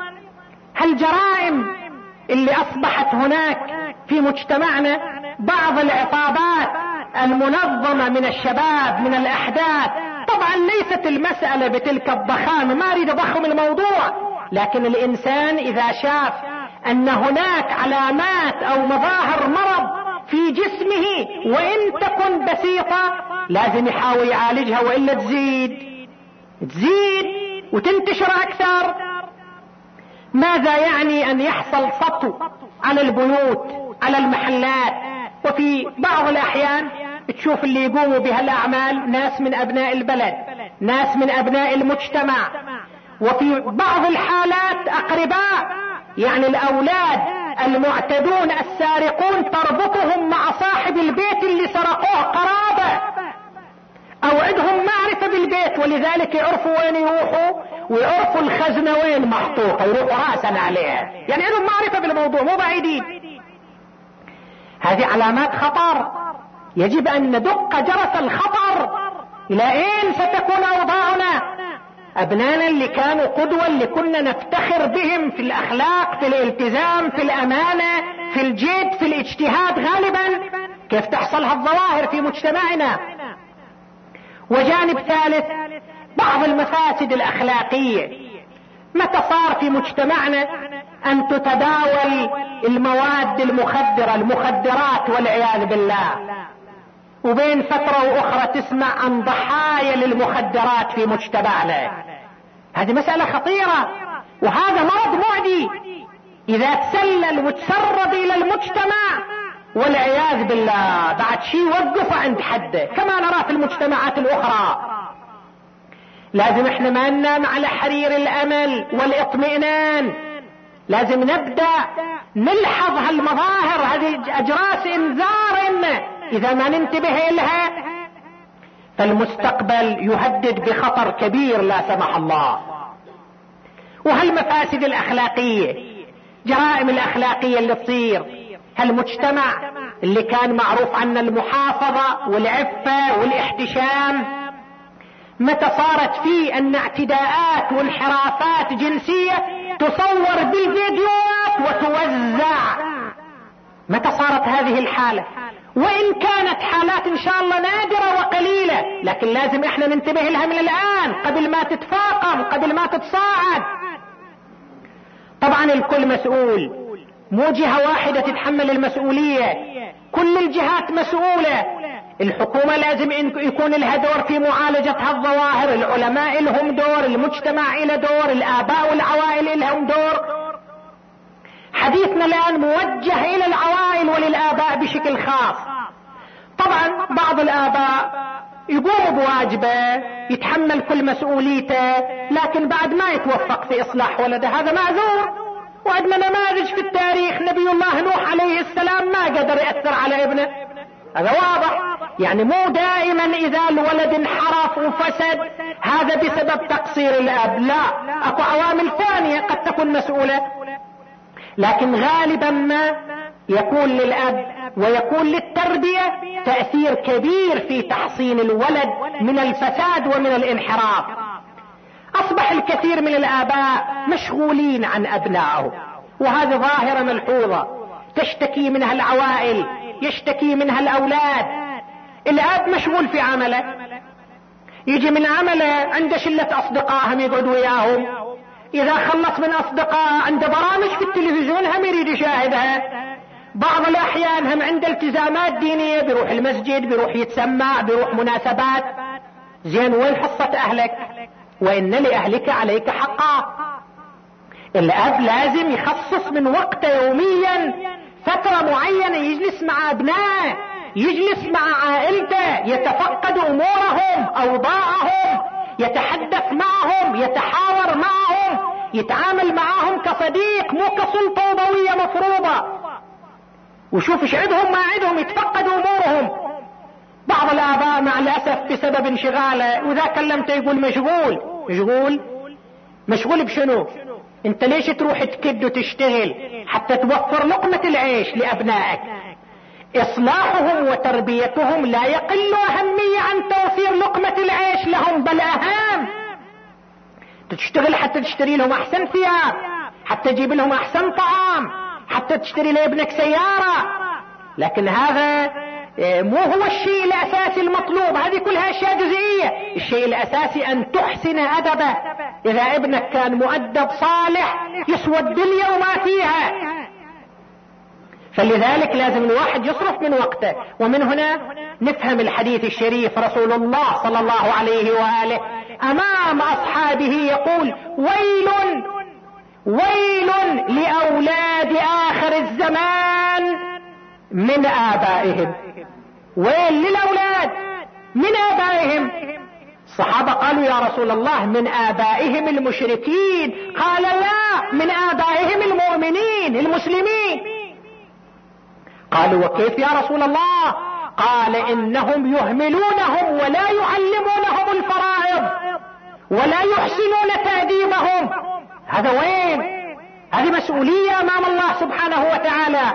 الجرائم اللي أصبحت هناك في مجتمعنا بعض العصابات المنظمة من الشباب من الأحداث طبعا ليست المسألة بتلك الضخامة ما أريد أضخم الموضوع. لكن الإنسان إذا شاف أن هناك علامات أو مظاهر مرض في جسمه وإن تكن بسيطة لازم يحاول يعالجها وإلا تزيد. تزيد وتنتشر أكثر. ماذا يعني أن يحصل سطو على البيوت على المحلات؟ وفي بعض الأحيان تشوف اللي يقوموا بهالأعمال ناس من أبناء البلد ناس من أبناء المجتمع. وفي بعض الحالات أقرباء يعني الأولاد المعتدون السارقون تربطهم مع صاحب البيت اللي سرقوه قرابة. أو عندهم معرفة بالبيت ولذلك يعرفوا وين يروحوا ويعرفوا الخزنة وين محطوطة يروحوا راسا عليها. يعني عندهم معرفة بالموضوع مو بعيدين. هذه علامات خطر. يجب أن ندق جرس الخطر. إلى أين ستكون أوضاعنا؟ أبنانا اللي كانوا قدوة اللي كنا نفتخر بهم في الأخلاق في الالتزام في الأمانة في الجد في الاجتهاد غالبا. كيف تحصل هالظواهر في مجتمعنا؟ وجانب ثالث بعض المفاسد الأخلاقية. متى صار في مجتمعنا أن تتداول المواد المخدرة المخدرات والعياذ بالله؟ وبين فترة وأخرى تسمع عن ضحايا للمخدرات في مجتمعنا. هذه مسألة خطيرة وهذا مرض معدي. إذا تسلل وتسرب إلى المجتمع والعياذ بالله بعد شيء وقف عند حده كما نرى في المجتمعات الأخرى. لازم إحنا ما ننام على حرير الأمل والاطمئنان. لازم نبدأ نلحظ هالمظاهر هذه اجراس إنذار إذا ما ننتبه لها فالمستقبل يهدد بخطر كبير لا سمح الله. وهالمفاسد الأخلاقية؟ جرائم الأخلاقية اللي تصير. هالمجتمع اللي كان معروف عنا المحافظة والعفة والاحتشام؟ متى صارت فيه أن اعتداءات وانحرافات جنسية تصور بالفيديوهات وتوزع؟ متى صارت هذه الحالة؟ وإن كانت حالات إن شاء الله نادرة وقليلة لكن لازم إحنا ننتبه لها من الآن قبل ما تتفاقم قبل ما تتصاعد. طبعا الكل مسؤول. مو جهة واحدة تتحمل المسؤولية. كل الجهات مسؤولة. الحكومة لازم يكون لها دور في معالجة هالظواهر العلماء لهم دور المجتمع له دور الآباء والعوائل لهم دور. حديثنا الآن موجه إلى العوائل وللآباء بشكل خاص. طبعا بعض الآباء يقوم بواجبه يتحمل كل مسؤوليته لكن بعد ما يتوفق في إصلاح ولده. هذا معذور. وعندنا نماذج في التاريخ. نبي الله نوح عليه السلام ما قدر يأثر على ابنه. هذا واضح. يعني مو دائما إذا الولد انحرف وفسد هذا بسبب تقصير الأب. لا. أكو عوامل ثانية قد تكون مسؤولة. لكن غالبا ما يكون للأب ويكون للتربية تأثير كبير في تحصين الولد من الفساد ومن الانحراف. أصبح الكثير من الآباء مشغولين عن ابنائهم وهذه ظاهرة ملحوظة. تشتكي منها العوائل يشتكي منها الأولاد. الأب مشغول في عمله. يجي من عمله عنده شلة اصدقاء هم يقعد وياهم. إذا خلص من أصدقاء عنده برامج في التلفزيون هم يريد يشاهدها. بعض الأحيان هم عنده التزامات دينية بيروح المسجد بيروح يتسمع بيروح مناسبات. زين وين حصة أهلك؟ وإن لأهلك عليك حقا. الأب لازم يخصص من وقته يوميا فترة معينة يجلس مع أبنائه يجلس مع عائلته يتفقد أمورهم أوضاعهم. يتحدث معهم يتحاور معهم يتعامل معهم كصديق مو كسلطة ضوية مفروضة. وشوف إيش عندهم ما عندهم يتفقد أمورهم. بعض الآباء مع الأسف بسبب انشغاله وإذا كلمته يقول مشغول. مشغول؟ مشغول بشنو؟ أنت ليش تروح تكد وتشتغل حتى توفر لقمة العيش لأبنائك؟ إصلاحهم وتربيتهم لا يقل أهمية عن توفير لقمة العيش لهم بل أهم. تشتغل حتى تشتري لهم أحسن ثياب حتى تجيب لهم أحسن طعام حتى تشتري لابنك سيارة. لكن هذا إيه، مو هو الشيء الأساسي المطلوب. هذه كلها أشياء جزئية. الشيء الأساسي أن تحسن أدبه. إذا ابنك كان مؤدب صالح يسوى الدنيا وما فيها. فلذلك لازم الواحد يصرف من وقته. ومن هنا نفهم الحديث الشريف رسول الله صلى الله عليه وآله. أمام أصحابه يقول ويل ويل لأولاد آخر الزمان من آبائهم. ويل للأولاد من آبائهم. الصحابة قالوا يا رسول الله من آبائهم المشركين. قال لا من آبائهم المؤمنين المسلمين. قالوا وكيف يا رسول الله؟ قال إنهم يهملونهم ولا يعلمونهم الفرائض ولا يحسنون تأديبهم. هذا وين؟ هذه مسؤولية أمام الله سبحانه وتعالى.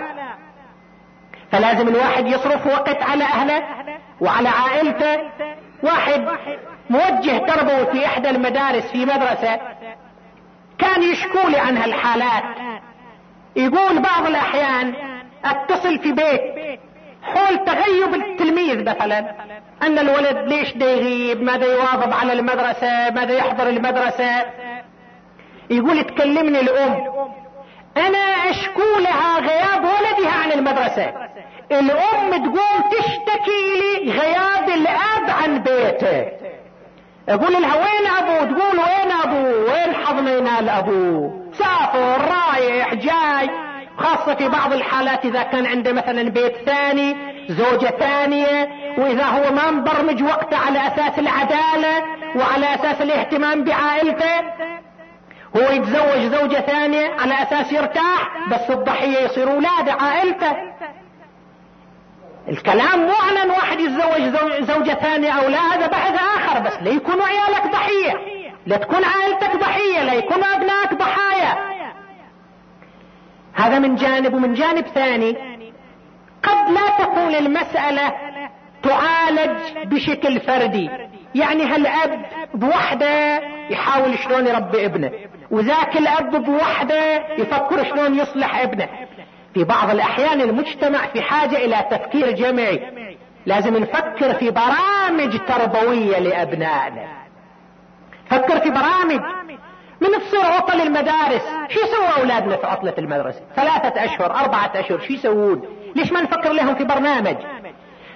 فلازم الواحد يصرف وقت على أهله وعلى عائلته. واحد موجه تربوي في إحدى المدارس في مدرسة. كان يشكو لي عن هالحالات. يقول بعض الأحيان اتصل في بيت. حول تغيب التلميذ مثلا. أن الولد ليش دا يغيب؟ ماذا يواظب على المدرسة؟ ماذا يحضر المدرسة؟ يقول تكلمني الأم. أنا أشكو لها غياب ولدها عن المدرسة. الأم تقوم تشتكي لي غياب الأب عن بيته. أقول لها وين أبو؟ تقول وين أبو؟ وين حضنينا الأبو؟ سافر رايح جاي. خاصة في بعض الحالات إذا كان عنده مثلا بيت ثاني زوجة ثانية وإذا هو ما مبرمج وقته على أساس العدالة وعلى أساس الاهتمام بعائلته هو يتزوج زوجة ثانية على أساس يرتاح بس الضحية يصير أولاده عائلته. الكلام مو على واحد يتزوج زوجة ثانية أو لا هذا بحث آخر بس لا يكونوا عيالك ضحية لا تكون عائلتك ضحية لا يكون أبنائك ضحايا. هذا من جانب ومن جانب ثاني. قد لا تكون المسألة تعالج بشكل فردي. يعني هالاب بوحده يحاول شلون يربي ابنه؟ وذاك الأب بوحده يفكر شلون يصلح ابنه؟ في بعض الأحيان المجتمع في حاجة إلى تفكير جمعي. لازم نفكر في برامج تربوية لأبنائنا. فكر في برامج من تصير عطل المدارس. شو يسووا أولادنا في عطلة المدرسة؟ ثلاثة أشهر أربعة أشهر شو يسوون؟ ليش ما نفكر لهم في برنامج؟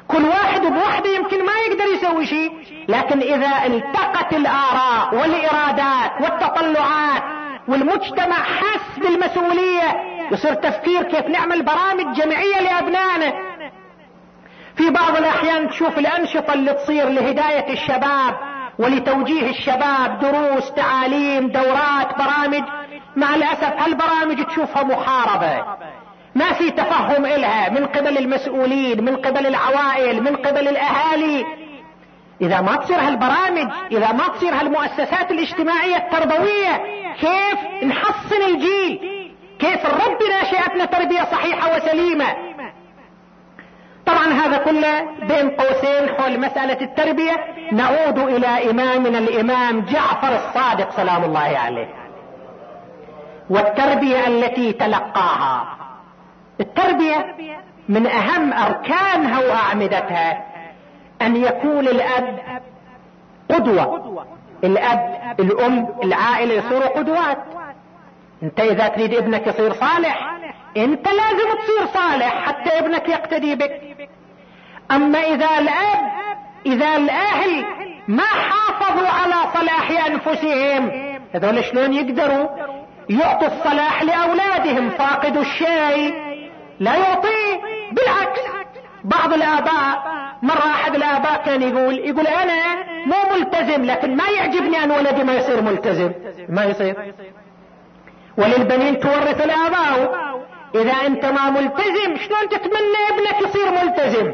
كل واحد بوحده يمكن ما يقدر يسوي شيء لكن إذا التقت الآراء والإرادات والتطلعات والمجتمع حس بالمسؤولية يصير تفكير كيف نعمل برامج جمعية لأبنائنا. في بعض الأحيان تشوف الأنشطة اللي تصير لهداية الشباب ولتوجيه الشباب دروس تعاليم دورات برامج. مع الأسف هالبرامج تشوفها محاربة. ما في تفهم إلها من قبل المسؤولين من قبل العوائل من قبل الأهالي. إذا ما تصير هالبرامج إذا ما تصير هالمؤسسات الاجتماعية التربوية كيف نحصن الجيل؟ كيف نربي ناشئتنا تربية صحيحة وسليمة؟ طبعا هذا كله بين قوسين حول مسألة التربية. نعود إلى إمامنا الإمام جعفر الصادق سلام الله عليه. والتربية التي تلقاها. التربية من أهم أركانها وأعمدتها أن يكون الأب قدوة. الأب الأم العائلة يصيروا قدوات. أنت إذا تريد ابنك يصير صالح أنت لازم تصير صالح حتى ابنك يقتدي بك. أما إذا الاب إذا الأهل ما حافظوا على صلاح أنفسهم هذول شلون يقدروا؟ يعطوا الصلاح لأولادهم فاقدوا الشيء لا يعطيه بالعكس. بعض الاباء مرة أحد الآباء كان يقول يقول أنا مو ملتزم لكن ما يعجبني أن ولدي ما يصير ملتزم. ما يصير. وللبنين تورث الآباء. إذا أنت ما ملتزم شلون تتمنى ابنك يصير ملتزم؟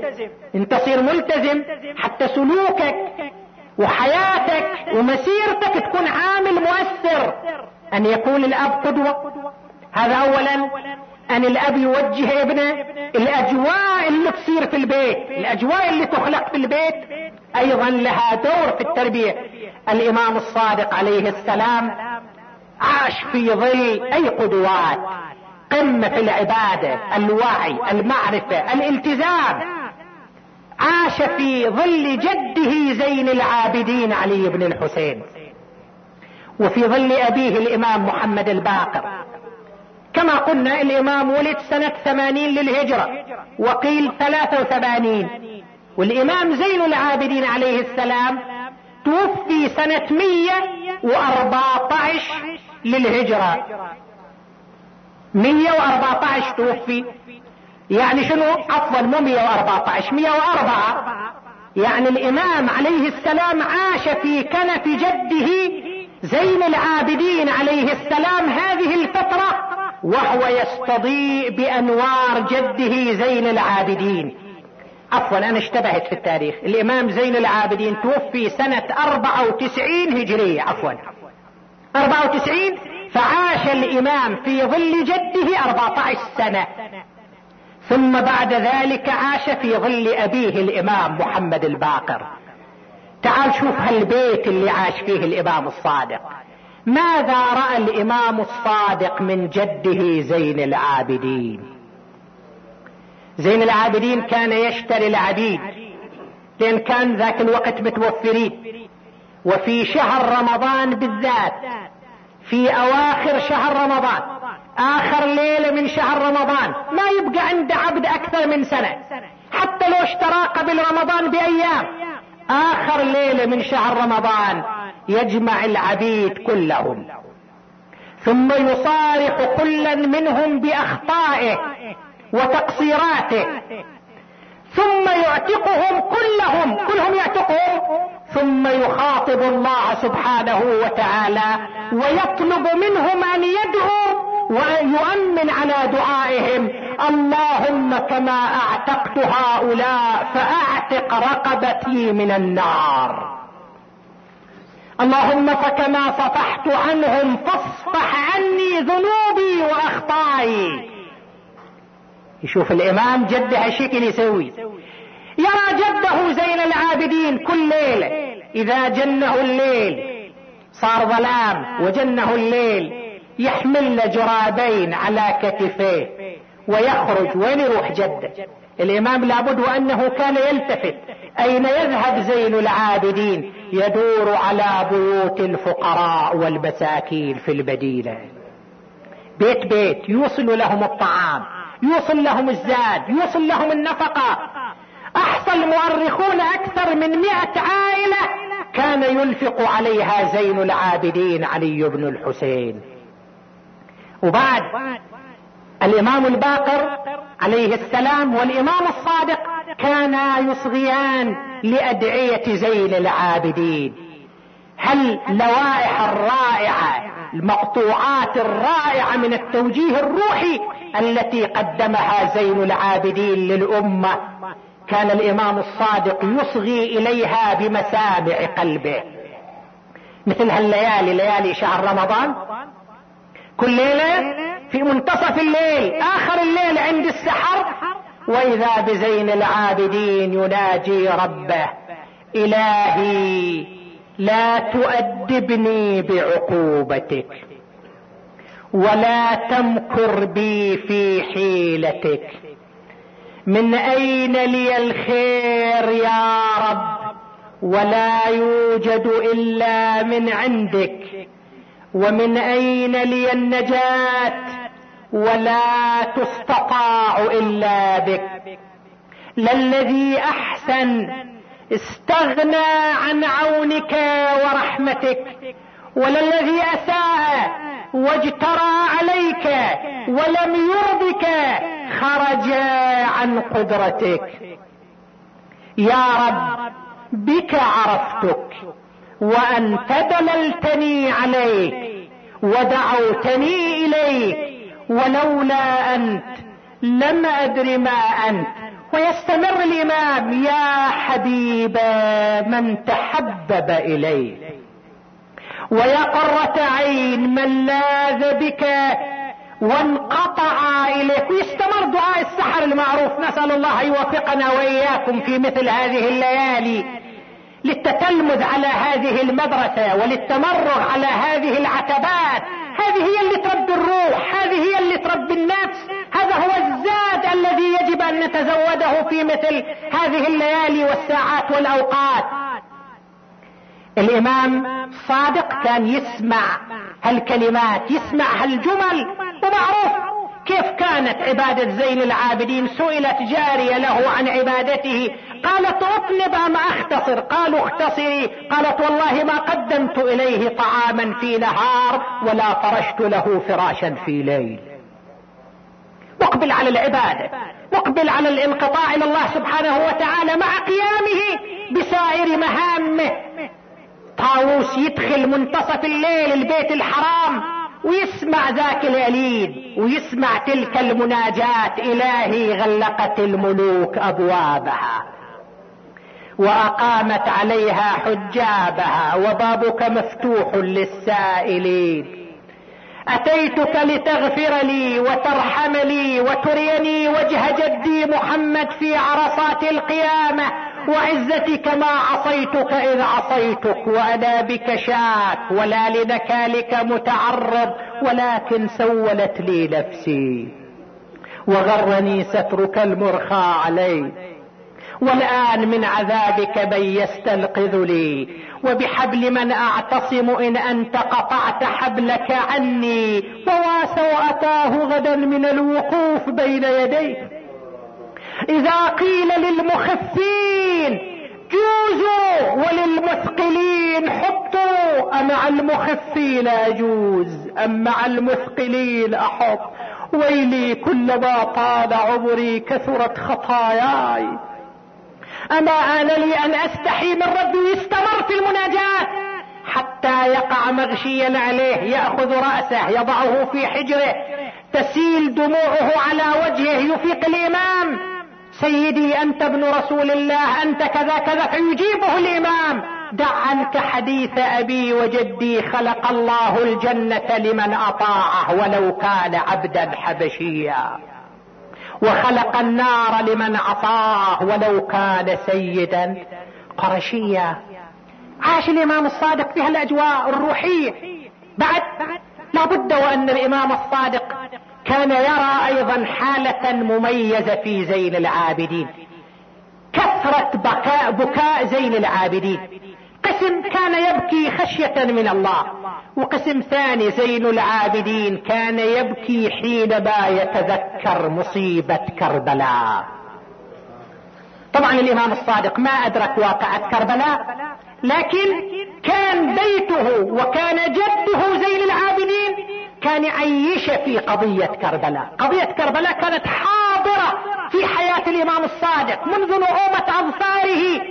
انت تصير ملتزم حتى سلوكك وحياتك ومسيرتك تكون عامل مؤثر. أن يكون الأب قدوة. هذا اولا. أن الأب يوجه ابنه الأجواء اللي تصير في البيت الأجواء اللي تخلق في البيت. أيضا لها دور في التربية. الإمام الصادق عليه السلام عاش في ظل أي قدوات. قمة العبادة الوعي المعرفة الالتزام. عاش في ظل جده زين العابدين علي بن الحسين. وفي ظل أبيه الإمام محمد الباقر. كما قلنا الإمام ولد سنة ثمانين للهجرة وقيل ثلاثة وثمانين. والإمام زين العابدين عليه السلام توفي سنة مية وأربعة عشر للهجرة. مية وأربعة عشر توفي. يعني شنو؟ عفوا مو مية وأربعة عشر مية وأربعة. يعني الإمام عليه السلام عاش في كنف جده زين العابدين عليه السلام هذه الفترة وهو يستضيء بأنوار جده زين العابدين. عفوا أنا اشتبهت في التاريخ. الإمام زين العابدين توفي سنة أربعة وتسعين هجرية. عفوا. أربعة وتسعين؟ فعاش الإمام في ظل جده اربعة عشر سنة. ثم بعد ذلك عاش في ظل أبيه الإمام محمد الباقر. تعال شوف هالبيت اللي عاش فيه الإمام الصادق. ماذا رأى الإمام الصادق من جده زين العابدين؟ زين العابدين كان يشتري العبيد لأن كان ذاك الوقت متوفرين. وفي شهر رمضان بالذات في أواخر شهر رمضان. آخر ليلة من شهر رمضان. ما يبقى عند عبد أكثر من سنة. حتى لو اشترى قبل رمضان بأيام. آخر ليلة من شهر رمضان يجمع العبيد كلهم. ثم يصارح كلا منهم بأخطائه وتقصيراته. ثم يعتقهم كلهم. كلهم يعتقهم ثم يخاطب الله سبحانه وتعالى ويطلب منهم أن يدعوا وان يؤمن على دعائهم. اللهم كما أعتقت هؤلاء فأعتق رقبتي من النار. اللهم فكما صفحت عنهم فاصفح عني ذنوبي وأخطائي. يشوف الإمام جده الشكل يسوي. يرى جده زين العابدين كل ليلة إذا جنه الليل صار ظلام وجنه الليل يحمل جرابين على كتفيه ويخرج وين يروح جده؟ الإمام لابد وانه كان يلتفت. أين يذهب زين العابدين؟ يدور على بيوت الفقراء والمساكين في المدينة. بيت بيت يوصل لهم الطعام يوصل لهم الزاد يوصل لهم النفقة. احصى المؤرخون أكثر من مئة عائلة كان ينفق عليها زين العابدين علي بن الحسين. وبعد الإمام الباقر عليه السلام والإمام الصادق كانا يصغيان لأدعية زين العابدين. هل لوائح الرائعة المقطوعات الرائعة من التوجيه الروحي التي قدمها زين العابدين للأمة كان الإمام الصادق يصغي إليها بمسامع قلبه. مثل هالليالي ليالي شهر رمضان. كل ليلة في منتصف الليل آخر الليل عند السحر وإذا بزين العابدين يناجي ربه. إلهي لا تؤدبني بعقوبتك ولا تمكر بي في حيلتك. من أين لي الخير يا رب؟ ولا يوجد إلا من عندك. ومن أين لي النجاة؟ ولا تستطاع إلا بك. للذي أحسن استغنى عن عونك ورحمتك. وللذي أساء واجترى عليك ولم يرضك. خرج عن قدرتك. يا رب بك عرفتك وانت دللتني عليك ودعوتني إليك ولولا أنت لم أدر ما أنت. ويستمر الإمام يا حبيب من تحبب اليه ويا قرة عين من لاذ بك وانقطع إليك. ويستمر دعاء السحر المعروف. نسأل الله يوفقنا وإياكم في مثل هذه الليالي للتتلمذ على هذه المدرسة وللتمرغ على هذه العتبات. هذه هي اللي تربي الروح هذه هي اللي تربي النفس. هذا هو الزاد الذي يجب أن نتزوده في مثل هذه الليالي والساعات والأوقات. الإمام صادق كان يسمع هالكلمات يسمع هالجمل. ومعروف كيف كانت عبادة زين العابدين سئلت جارية له عن عبادته قالت اطلب أم أختصر؟ قالوا اختصري. قالت والله ما قدمت إليه طعاما في نهار ولا فرشت له فراشا في ليل. مقبل على العبادة مقبل على الانقطاع إلى الله سبحانه وتعالى مع قيامه بسائر مهامه. طاووس يدخل منتصف الليل البيت الحرام ويسمع ذاك اليليد ويسمع تلك المناجات إلهي غلقت الملوك أبوابها وأقامت عليها حجابها وبابك مفتوح للسائلين. أتيتك لتغفر لي وترحم لي وتريني وجه جدي محمد في عرصات القيامة وعزتك ما عصيتك إذ عصيتك وأنا بك شاك ولا لنكالك متعرض ولكن سولت لي نفسي. وغرني سترك المرخى علي. والآن من عذابك من يستنقذ لي. وبحبل من أعتصم إن أنت قطعت حبلك عني. وواسى واتاه غدا من الوقوف بين يديك إذا قيل للمخفين جوزوا وللمثقلين حطوا. امع المخفين أجوز أم مع المثقلين أحط. ويلي كلما طال عمري كثرت خطاياي. أما آن لي أن أستحي من ربي استمر في المناجاة. حتى يقع مغشيا عليه يأخذ رأسه يضعه في حجره. تسيل دموعه على وجهه يفيق الإمام. سيدي أنت ابن رسول الله أنت كذا كذا فيجيبه الإمام. دع عنك حديث أبي وجدي خلق الله الجنة لمن أطاعه ولو كان عبدا حبشيا. وخلق النار لمن عصاه ولو كان سيدا قرشيا. عاش الإمام الصادق في هالأجواء الروحية. بعد لابد وأن الإمام الصادق كان يرى أيضا حالة مميزة في زين العابدين. كثرة بكاء بكاء زين العابدين. قسم كان يبكي خشية من الله وقسم ثاني زين العابدين كان يبكي حينما يتذكر مصيبة كربلاء. طبعا الإمام الصادق ما أدرك واقعة كربلاء لكن كان بيته وكان جده زين العابدين كان يعيش في قضية كربلاء. قضية كربلاء كانت حاضرة في حياة الإمام الصادق منذ نعومة أظفاره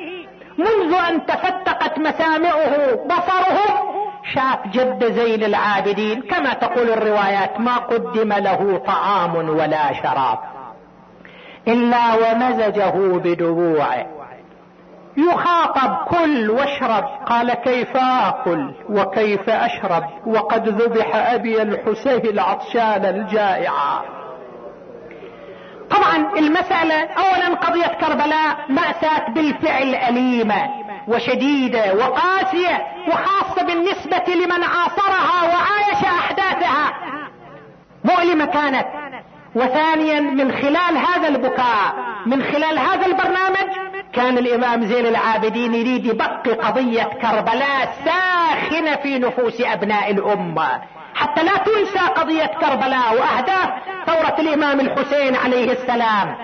منذ أن تفتقت مسامعه بصره شاف جد زين العابدين. كما تقول الروايات ما قدم له طعام ولا شراب إلا ومزجه بدموعه يخاطب كل واشرب. قال كيف اكل وكيف أشرب؟ وقد ذبح أبي الحسين العطشان الجائعة طبعا المسألة اولا قضية كربلاء مأساة بالفعل أليمة وشديدة وقاسية وخاصة بالنسبة لمن عاصرها وعايش أحداثها. مؤلمة كانت. وثانيا من خلال هذا البكاء من خلال هذا البرنامج كان الإمام زين العابدين يريد يبقي قضية كربلاء ساخنة في نفوس أبناء الأمة. حتى لا تنسى قضية كربلاء وأهداف ثورة الإمام الحسين عليه السلام.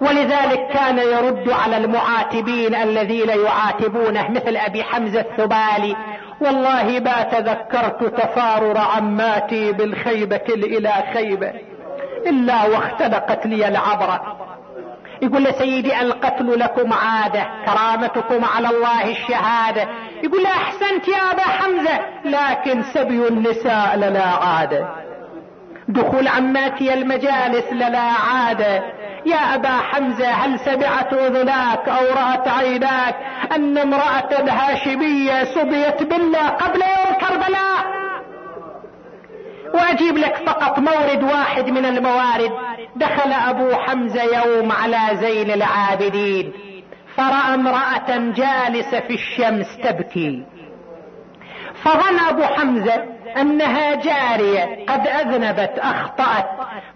ولذلك كان يرد على المعاتبين الذين يعاتبونه مثل أبي حمزة الثبالي. والله ما تذكرت تفارر عماتي بالخيبة إلى خيبة إلا واختلقت لي العبرة. يقول له سيدي القتل لكم عادة كرامتكم على الله الشهادة. يقول له أحسنت يا أبا حمزة لكن سبي النساء لنا عادة. دخول عماتي المجالس لنا عادة. يا أبا حمزة هل سمعت أذناك أو رأت عيناك؟ أن امرأة هاشمية سبيت بالله قبل يوم كربلاء. وأجيب لك فقط مورد واحد من الموارد. دخل أبو حمزة يوم على زين العابدين فرأى امرأة جالسة في الشمس تبكي. فظن أبو حمزة أنها جارية قد أذنبت أخطأت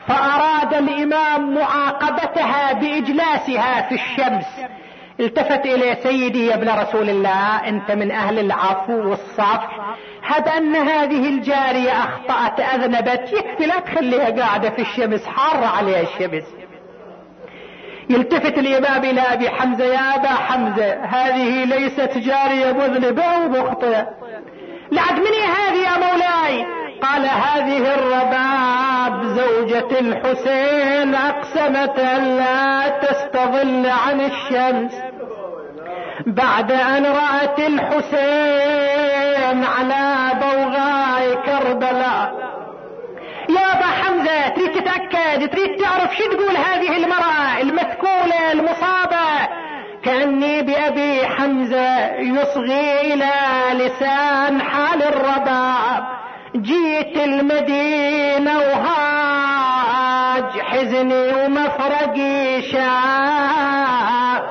فأراد الإمام معاقبتها بإجلاسها في الشمس. التفت اليه سيدي يا ابن رسول الله أنت من أهل العفو والصفح هب أن هذه الجارية أخطأت أذنبت. يكفي لا تخليها قاعدة في الشمس حارة عليها الشمس. يلتفت الإمام إلى أبي حمزة يا أبا حمزة هذه ليست جارية مذنبة أو مخطئة لعد مني هذه يا مولاي. قال هذه الرباب زوجة الحسين أقسمت أن لا تستظل عن الشمس. بعد أن رأت الحسين على بوغاء كربلاء. يا أبا حمزة تريد تتأكد؟ تريد تعرف شو تقول هذه المرأة المثكولة المصابة؟ كأني بأبي حمزة يصغي إلى لسان حال الرباب. جيت المدينة وهاج حزني ومفرقي شاف.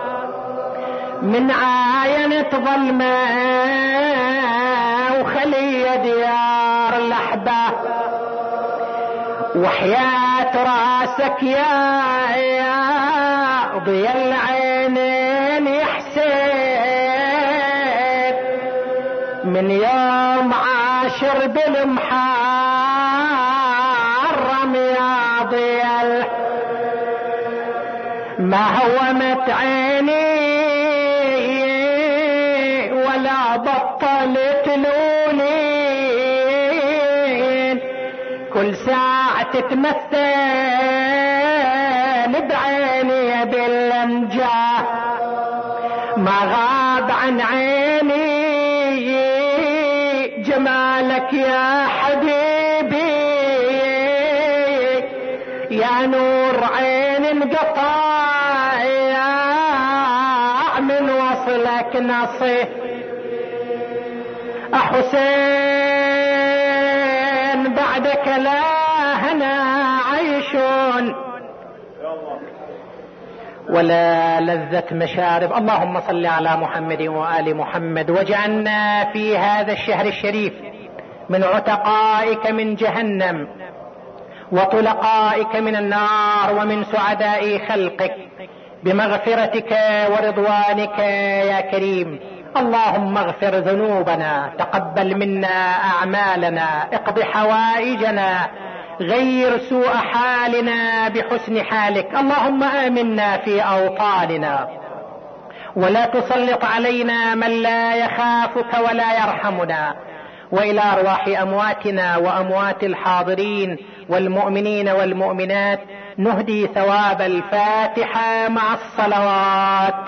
من عاينة ظلمة وخلي ديار الأحباب وحياة راسك يا يا ضي العينين يحسين من يوم عاشر بالمحرم يا ضي ما هومت عيني ولا بطلت لولي كل ساعة تتمثل حسين بعدك لا هنا عيشون ولا لذة مشارب. اللهم صل على محمد وآل محمد. واجعلنا في هذا الشهر الشريف من عتقائك من جهنم وطلقائك من النار ومن سعداء خلقك بمغفرتك ورضوانك يا كريم. اللهم اغفر ذنوبنا تقبل منا أعمالنا اقض حوائجنا غير سوء حالنا بحسن حالك. اللهم آمنا في أوطاننا. ولا تسلط علينا من لا يخافك ولا يرحمنا. وإلى أرواح أمواتنا وأموات الحاضرين والمؤمنين والمؤمنات نهدي ثواب الفاتحة مع الصلوات.